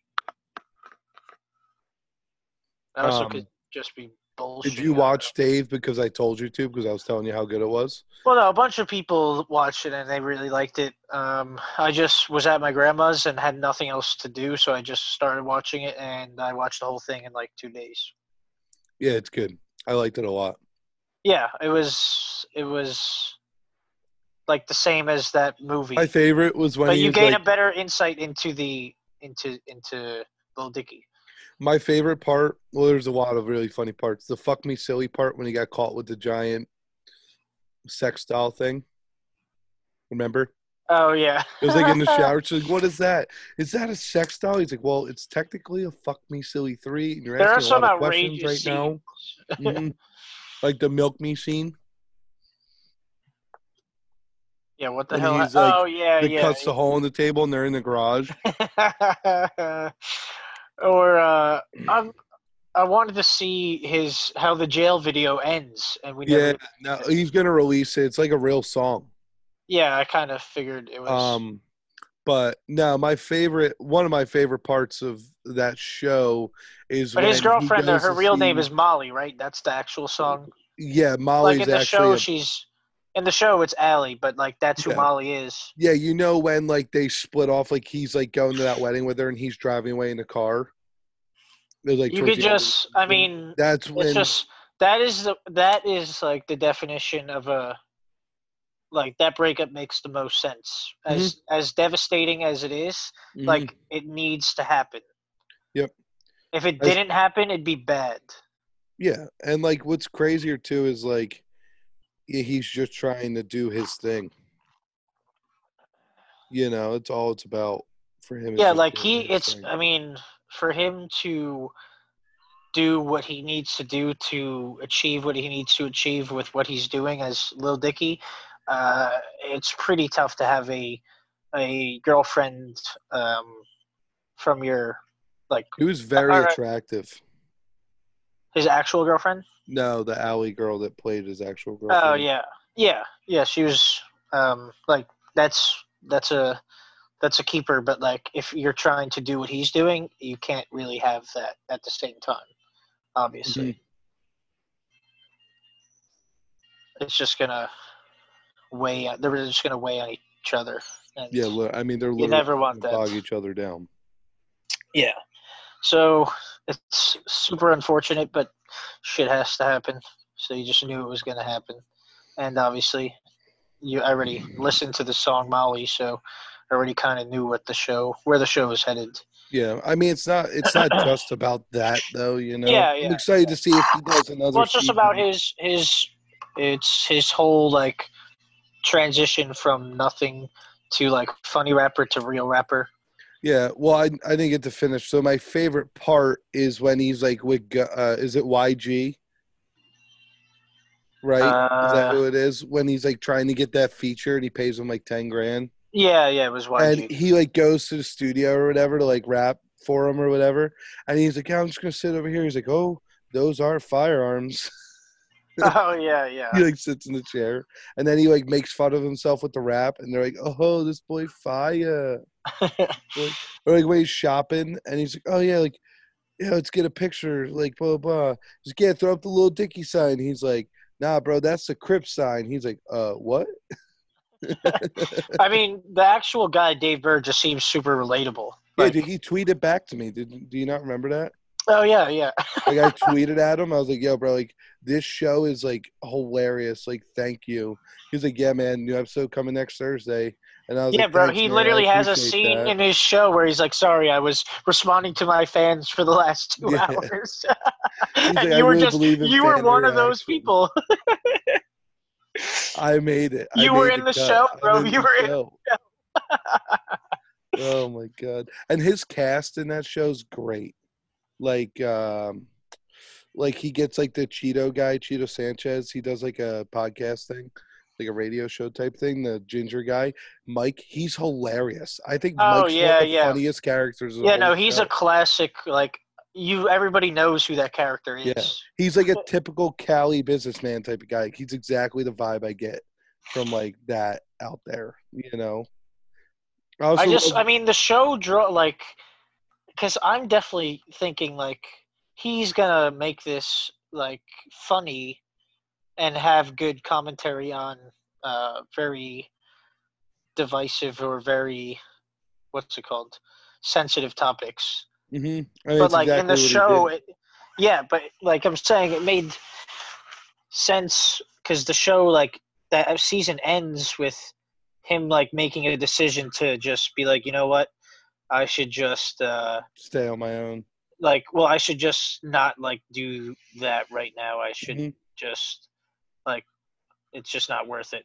That also Um, could just be bullshit. Did you I don't watch Dave because I told you to because I was telling you how good it was? Well, no, a bunch of people watched it and they really liked it. Um, I just was at my grandma's and had nothing else to do, so I just started watching it and I watched the whole thing in like two days. Yeah, it's good. I liked it a lot. Yeah, it was. It was like the same as that movie. My favorite was when but you gain like, a better insight into the into into Lil Dicky. my favorite part. Well, there's a lot of really funny parts. The fuck me silly part when he got caught with the giant sex doll thing. Remember? Oh yeah. It was like in the shower. She's like, "What is that? Is that a sex doll?" He's like, "Well, it's technically a fuck me silly three, and you're there are asking a some lot of questions right now." scenes. Mhm. like the milk me scene. Yeah, what the When hell? he's, like, oh yeah, yeah. cuts the hole in the table, and they're in the garage. or uh, I'm, I wanted to see his how the jail video ends, and we Yeah, no, he's gonna release it. It's like a real song. Yeah, I kind of figured it was. Um, but no, my favorite, one of my favorite parts of that show is but his girlfriend, her real name is Molly, right? That's the actual song. yeah, Molly's like in the actually show, a- she's in the show it's Allie, but like that's who Yeah. Molly is. yeah. You know when like they split off, like he's like going to that wedding with her, and he's driving away in the car. It like You could the end of just, I mean, that's when it's just that is the that is like the definition of a like that breakup makes the most sense as as devastating as it is Mhm. like it needs to happen Yep. if it As- didn't happen it'd be bad Yeah, and like what's crazier too is like he's just trying to do his thing. You know, it's all it's about for him. yeah like he it's thing. i mean for him to do what he needs to do to achieve what he needs to achieve with what he's doing as Lil Dicky, uh, it's pretty tough to have a a girlfriend um, from your like he was very Alright. attractive. his actual girlfriend. No, the alley girl that played his actual girlfriend. Oh yeah, yeah, yeah. She was um, like that's that's a that's a keeper. But like if you're trying to do what he's doing, you can't really have that at the same time. Obviously, Mm-hmm. it's just gonna weigh. They're just gonna weigh on each other. And Yeah, li- I mean they're You literally never want gonna that. bog each other down. Yeah. So it's super unfortunate, but shit has to happen. So you just knew it was going to happen, and obviously, you I already listened to the song Molly, so I already kind of knew what the show, where the show was headed. Yeah, I mean it's not it's not just about that though. You know, Yeah, I'm yeah, excited to see if he does another. Well, it's just about his his, it's his whole like transition from nothing to like funny rapper to real rapper. Yeah, well, I I didn't get to finish. So my favorite part is when he's like with uh, is it YG? Right, is that Uh, who it is? When he's like trying to get that feature and he pays him like ten grand, yeah, yeah, it was YG. and he like goes to the studio or whatever to like rap for him or whatever, and he's like, yeah, I'm just gonna sit over here. He's like, oh, those are firearms. oh yeah, yeah. he like sits in the chair, and then he like makes fun of himself with the rap, and they're like, oh, this boy fire. or like when he's shopping and he's like, "Oh yeah, like yeah, let's get a picture." Like blah blah. He's like, "Yeah, throw up the Lil Dicky sign." He's like, "Nah, bro, that's the Crip sign." He's like, "Uh, what?" I mean, the actual guy, Dave Burd, just seems super relatable. Yeah, Like, dude, he tweeted back to me. Did do you not remember that? oh yeah, yeah. Like I tweeted at him. I was like, "Yo, bro, like this show is like hilarious. Like, thank you." He's like, "Yeah, man, new episode coming next Thursday." And I was Yeah, like, bro. He man, literally has a scene that." in his show where he's like, "Sorry, I was responding to my fans for the last two Yeah. hours." And like, you "I were really just you were one of those people. I made it. I You were in the cut. show, bro. You were in- the show. oh my god! And his cast in that show is great. Like, um, like he gets like the Cheeto guy, Cheeto Sanchez. He does like a podcast thing, like a radio show type thing. The ginger guy, Mike. He's hilarious. I think Oh, Mike's yeah, one of the yeah. funniest characters. yeah, no, he's show. a classic. Like you, everybody knows who that character is. Yeah. He's like a typical Cali businessman type of guy. He's exactly the vibe I get from like that out there. You know. also I just, I mean, the show draw like, because I'm definitely thinking like he's gonna make this like funny and have good commentary on uh very divisive or very what's it called sensitive topics. Mhm. But like in the show, it, yeah, but like I'm saying, it made sense because the show like that season ends with him like making a decision to just be like, you know what, I should just uh, Stay on my own. like, well, I should just not like do that right now. I should Mhm. just like, it's just not worth it.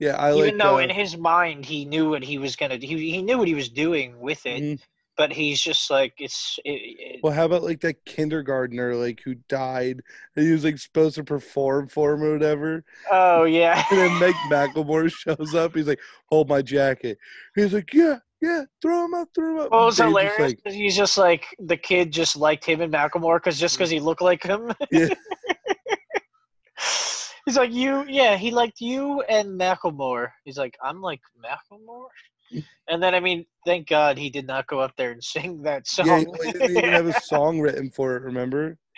Yeah, I Even like. though uh, in his mind he knew what he was gonna do, he, he knew what he was doing with it, mhm. but he's just like, it's. It, it, Well, how about like that kindergartner like who died? And he was like supposed to perform for him or whatever. oh yeah. And then Meg Macklemore shows up. He's like, "Hold my jacket." He's like, "Yeah, yeah, throw him up, throw him up." Well, it was They just, hilarious he's just like the kid just liked him and Macklemore because just because he looked like him. Yeah. he's like you, yeah. He liked you and Macklemore. He's like I'm like Macklemore, and then I mean, thank God he did not go up there and sing that song. yeah, he didn't even have a song written for it. Remember?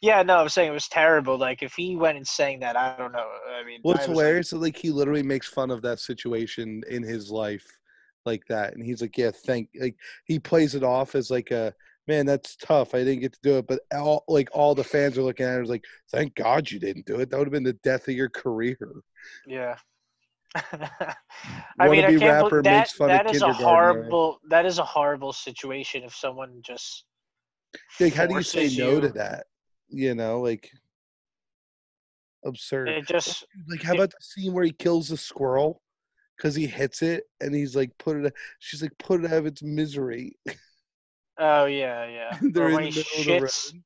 Yeah, no, I'm saying it was terrible. Like if he went and sang that, I don't know. I mean, Well, I it's was like, hilarious that like he literally makes fun of that situation in his life like that, and he's like, "Yeah, thank." Like he plays it off as like a man. That's tough. I didn't get to do it, but all like all the fans are looking at it as like, "Thank God you didn't do it. That would have been the death of your career." Yeah. I mean, I can't believe that. That a kindergartner. horrible. That is a horrible situation if someone just. Like, how do you say no to that? You know, like absurd. It just. Like, how about the scene where he kills the squirrel because he hits it and he's like, "Put it." She's like, "Put it out of its misery." Oh yeah, yeah. they're in the he middle of the road.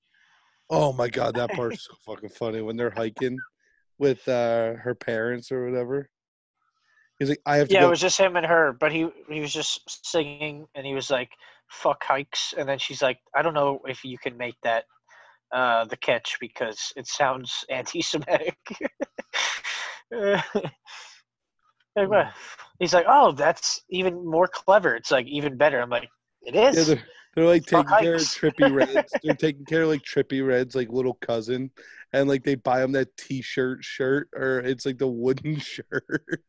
Oh my god, that part's so fucking funny when they're hiking with uh her parents or whatever. He's like, I have to Yeah, go. it was just him and her, but he he was just singing, and he was like, "Fuck hikes," and then she's like, "I don't know if you can make that uh, the catch because it sounds anti-Semitic." Like. He's like, "Oh, that's even more clever. It's like even better." I'm like, "It is." yeah, is." they're, they're like taking care of. Trippie Redd's. they're taking care of like Trippie Redd's like little cousin, and like they buy him that T-shirt shirt, or it's like the wooden shirt,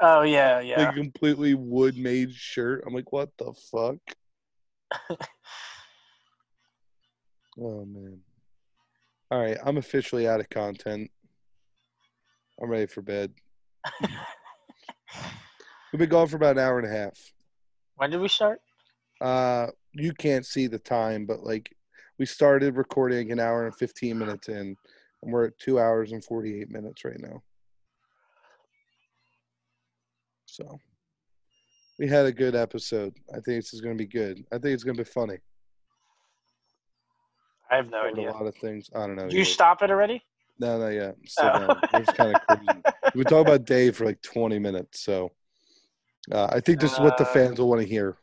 oh yeah, yeah. like completely wood made shirt. I'm like, what the fuck? oh man. All right, I'm officially out of content. I'm ready for bed. We've been going for about an hour and a half. when did we start? Uh, you can't see the time, but like we started recording an hour and 15 minutes in, and we're at two hours and 48 minutes right now. So we had a good episode. I think this is going to be good. I think it's going to be funny. I have no idea. A lot of things. I don't know. Did you stop it already? No, no, yeah. I'm Oh. going. It was kind of crazy. Been talking about Dave for like 20 minutes, so uh, I think this is what the Uh, fans will want to hear.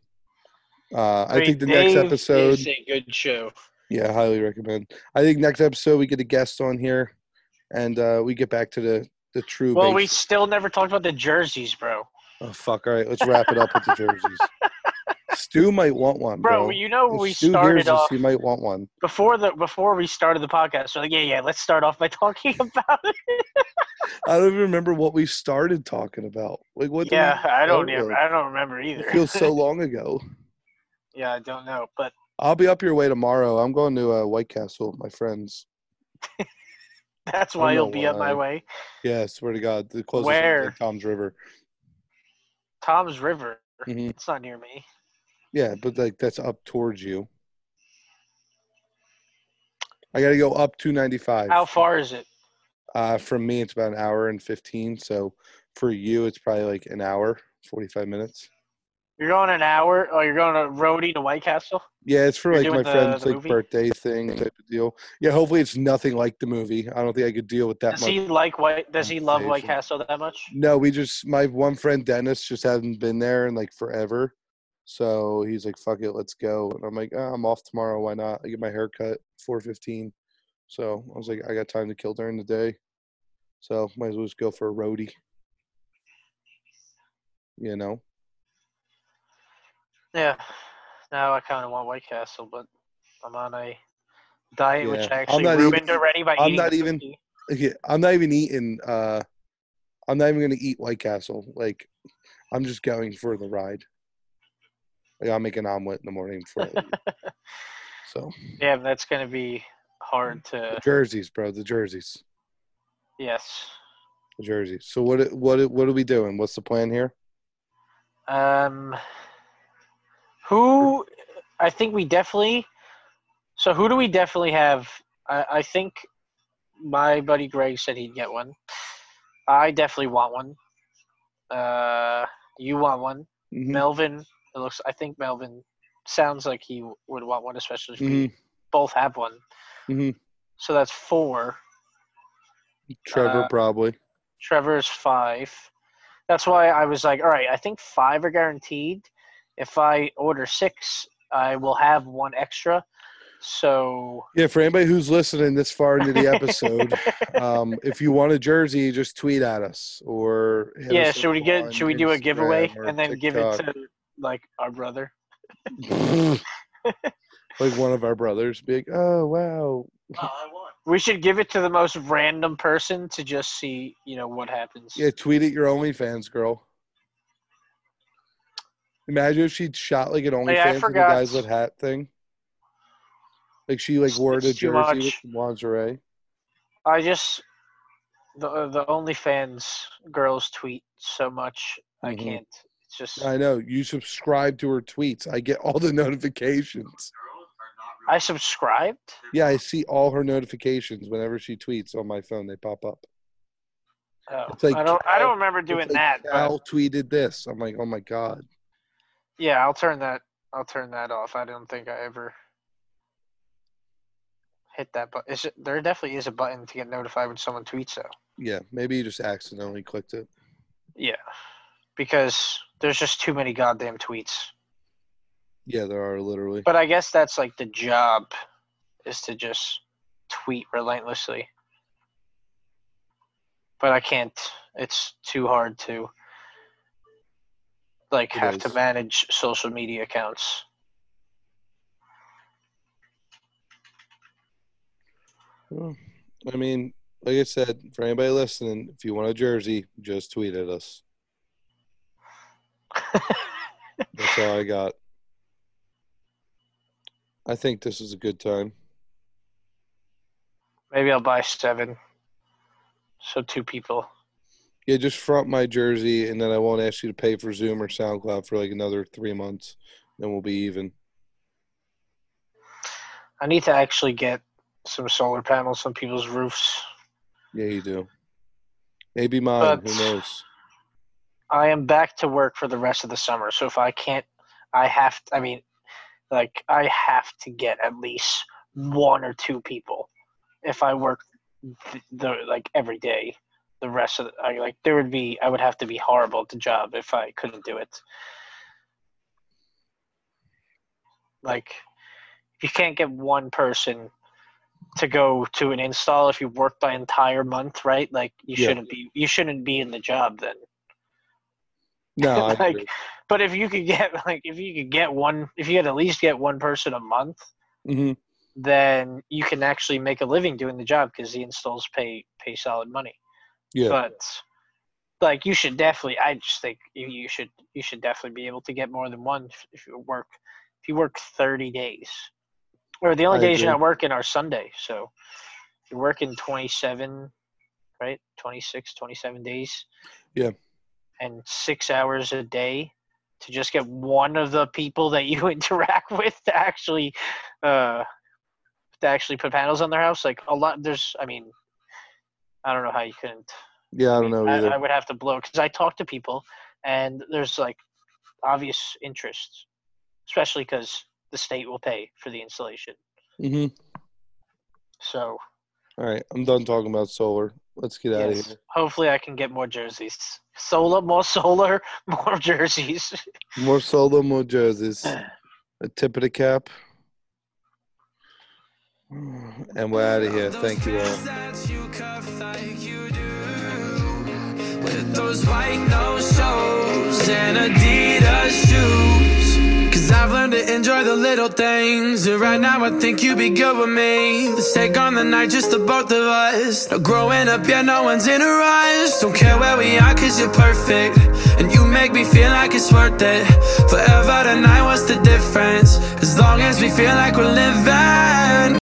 Uh, I think the next episode. is a good show. Yeah, highly recommend. I think next episode we get a guest on here, and uh, we get back to the the true. Well, we still never talked about the jerseys, bro. Oh fuck! All right, let's wrap it up with the jerseys. Stu might want one, Bro, bro. you know If we Stu started hears this, off he might want one. before the before we started the podcast. So like, yeah, yeah, let's start off by talking about it. I don't even remember what we started talking about. Like what? yeah, I don't even. I don't remember either. It feels so long ago. Yeah, I don't know, but I'll be up your way tomorrow. I'm going to uh, White Castle with my friends. that's why you'll be up my way. Yeah, I swear to God, the closest Where? like Toms River. Toms River. Mhm. It's not near me. Yeah, but like that's up towards you. I got to go up 295. How far is it? Uh, from me, it's about an hour and 15. So for you, it's probably like an hour, 45 minutes. You're going an hour. Oh, you're going to roadie to White Castle. Yeah, it's for You're like my the- friend's the like movie? birthday thing type of deal. Yeah, hopefully it's nothing like the movie. I don't think I could deal with that Does much. he like White? Does he love White. Castle that much? No, we just my one friend Dennis just hasn't been there in like forever. So he's like, "Fuck it, let's go." And I'm like, oh, "I'm off tomorrow. Why not?" I get my hair cut 4:15. So I was like, "I got time to kill during the day, so might as well just go for a roadie." You know? Yeah. Now I kind of want White Castle, but I'm on a diet which Yeah. I I'm actually not even- ruined already by I'm eating. not even- cookie. Yeah, I'm not even eating. Uh, I'm not even gonna eat White Castle. Like, I'm just going for the ride. Like, I'll make an omelet in the morning for I. So Yeah, that's gonna be hard the to. jerseys, bro. The jerseys. Yes. The jerseys. So what? What? What are we doing? What's the plan here? Um, who? I think we definitely. So who do we definitely have? I, I think my buddy Greg said he'd get one. I definitely want one. Uh, you want one. Mhm. Melvin. It looks. I think Melvin sounds like he would want one, especially if we Mhm. both have one. Mhm. So that's four. Trevor Uh, probably. Trevor's five. That's why I was like, all right, I think five are guaranteed. If I order six, I will have one extra. So Yeah, for anybody who's listening this far into the episode, um, if you want a jersey, just tweet at us or hit yeah, us should we get should we do a giveaway and then give it to like our brother? like one of our brothers, be like, "Oh wow, Oh, We should give it to the most random person to just see, you know, what happens. yeah." Tweet at your OnlyFans girl. Imagine if she'd shot like an OnlyFans Hey, I with the guys with hat thing. Like she like wore It's too jersey much. with lingerie. I just the the OnlyFans girls tweet so much. I Mhm. can't. It's just I know you subscribe to her tweets. I get all the notifications. Girls are not really. I subscribed. Yeah, I see all her notifications whenever she tweets on my phone. They pop up. Oh, like I don't. I don't remember doing like, that. but- Cal tweeted this. I'm like, oh my god. Yeah, I'll turn that. I'll turn that off. I don't think I ever hit that button. Is it, there definitely is a button to get notified when someone tweets, though. Yeah, maybe you just accidentally clicked it. Yeah, because there's just too many goddamn tweets. Yeah, there are literally. But I guess that's like the job, is to just tweet relentlessly. But I can't. It's too hard to like It have to is. manage social media accounts. Well, I mean, like I said, for anybody listening, if you want a jersey, just tweet at us. That's all I got. I think this is a good time. Maybe I'll buy seven. So two people. Yeah, just front my jersey, and then I won't ask you to pay for Zoom or SoundCloud for like another three months. Then we'll be even. I need to actually get some solar panels on people's roofs. Yeah, you do. Maybe mine. But- Who knows? I am back to work for the rest of the summer. So if I can't, I have. I mean, like I have to get at least one or two people. If I work the, the like every day, the rest of the, I like there would be. I would have to be horrible at the job if I couldn't do it. Like, if you can't get one person to go to an install if you work by entire month, right? Like you Yeah. shouldn't be. You shouldn't be in the job then. No, like, but if you could get like if you could get one, if you could at least get one person a month, Mhm. then you can actually make a living doing the job because the installs pay pay solid money. Yeah. But like you should definitely, I just think you, should you should definitely be able to get more than one if, you work if you work thirty days, or the only I days you're not working are Sunday. So you're working twenty seven, right? 26, 27 days. Yeah. And six hours a day to just get one of the people that you interact with to actually uh to actually put panels on their house like a lot there's i mean i don't know how you couldn't Yeah, I don't know I, either. I would have to blow because i talk to people and there's like obvious interest especially because the state will pay for the installation hmm so All right, I'm done talking about solar. Let's get out of here. hopefully i can get more jerseys solar more solar more jerseys More solar, more jerseys. A tip of the cap. And we're out of here. Thank you all. With those white nose shows and Adidas shoes. Cause I've learned to enjoy the little things. And right now I think you'd be good with me. Let's take on the night, just the both of us. No growing up, yeah, no one's in a rush. Don't care where we are, cause you're perfect. And you make me feel like it's worth it. Forever tonight, what's the difference? As long as we feel like we're living.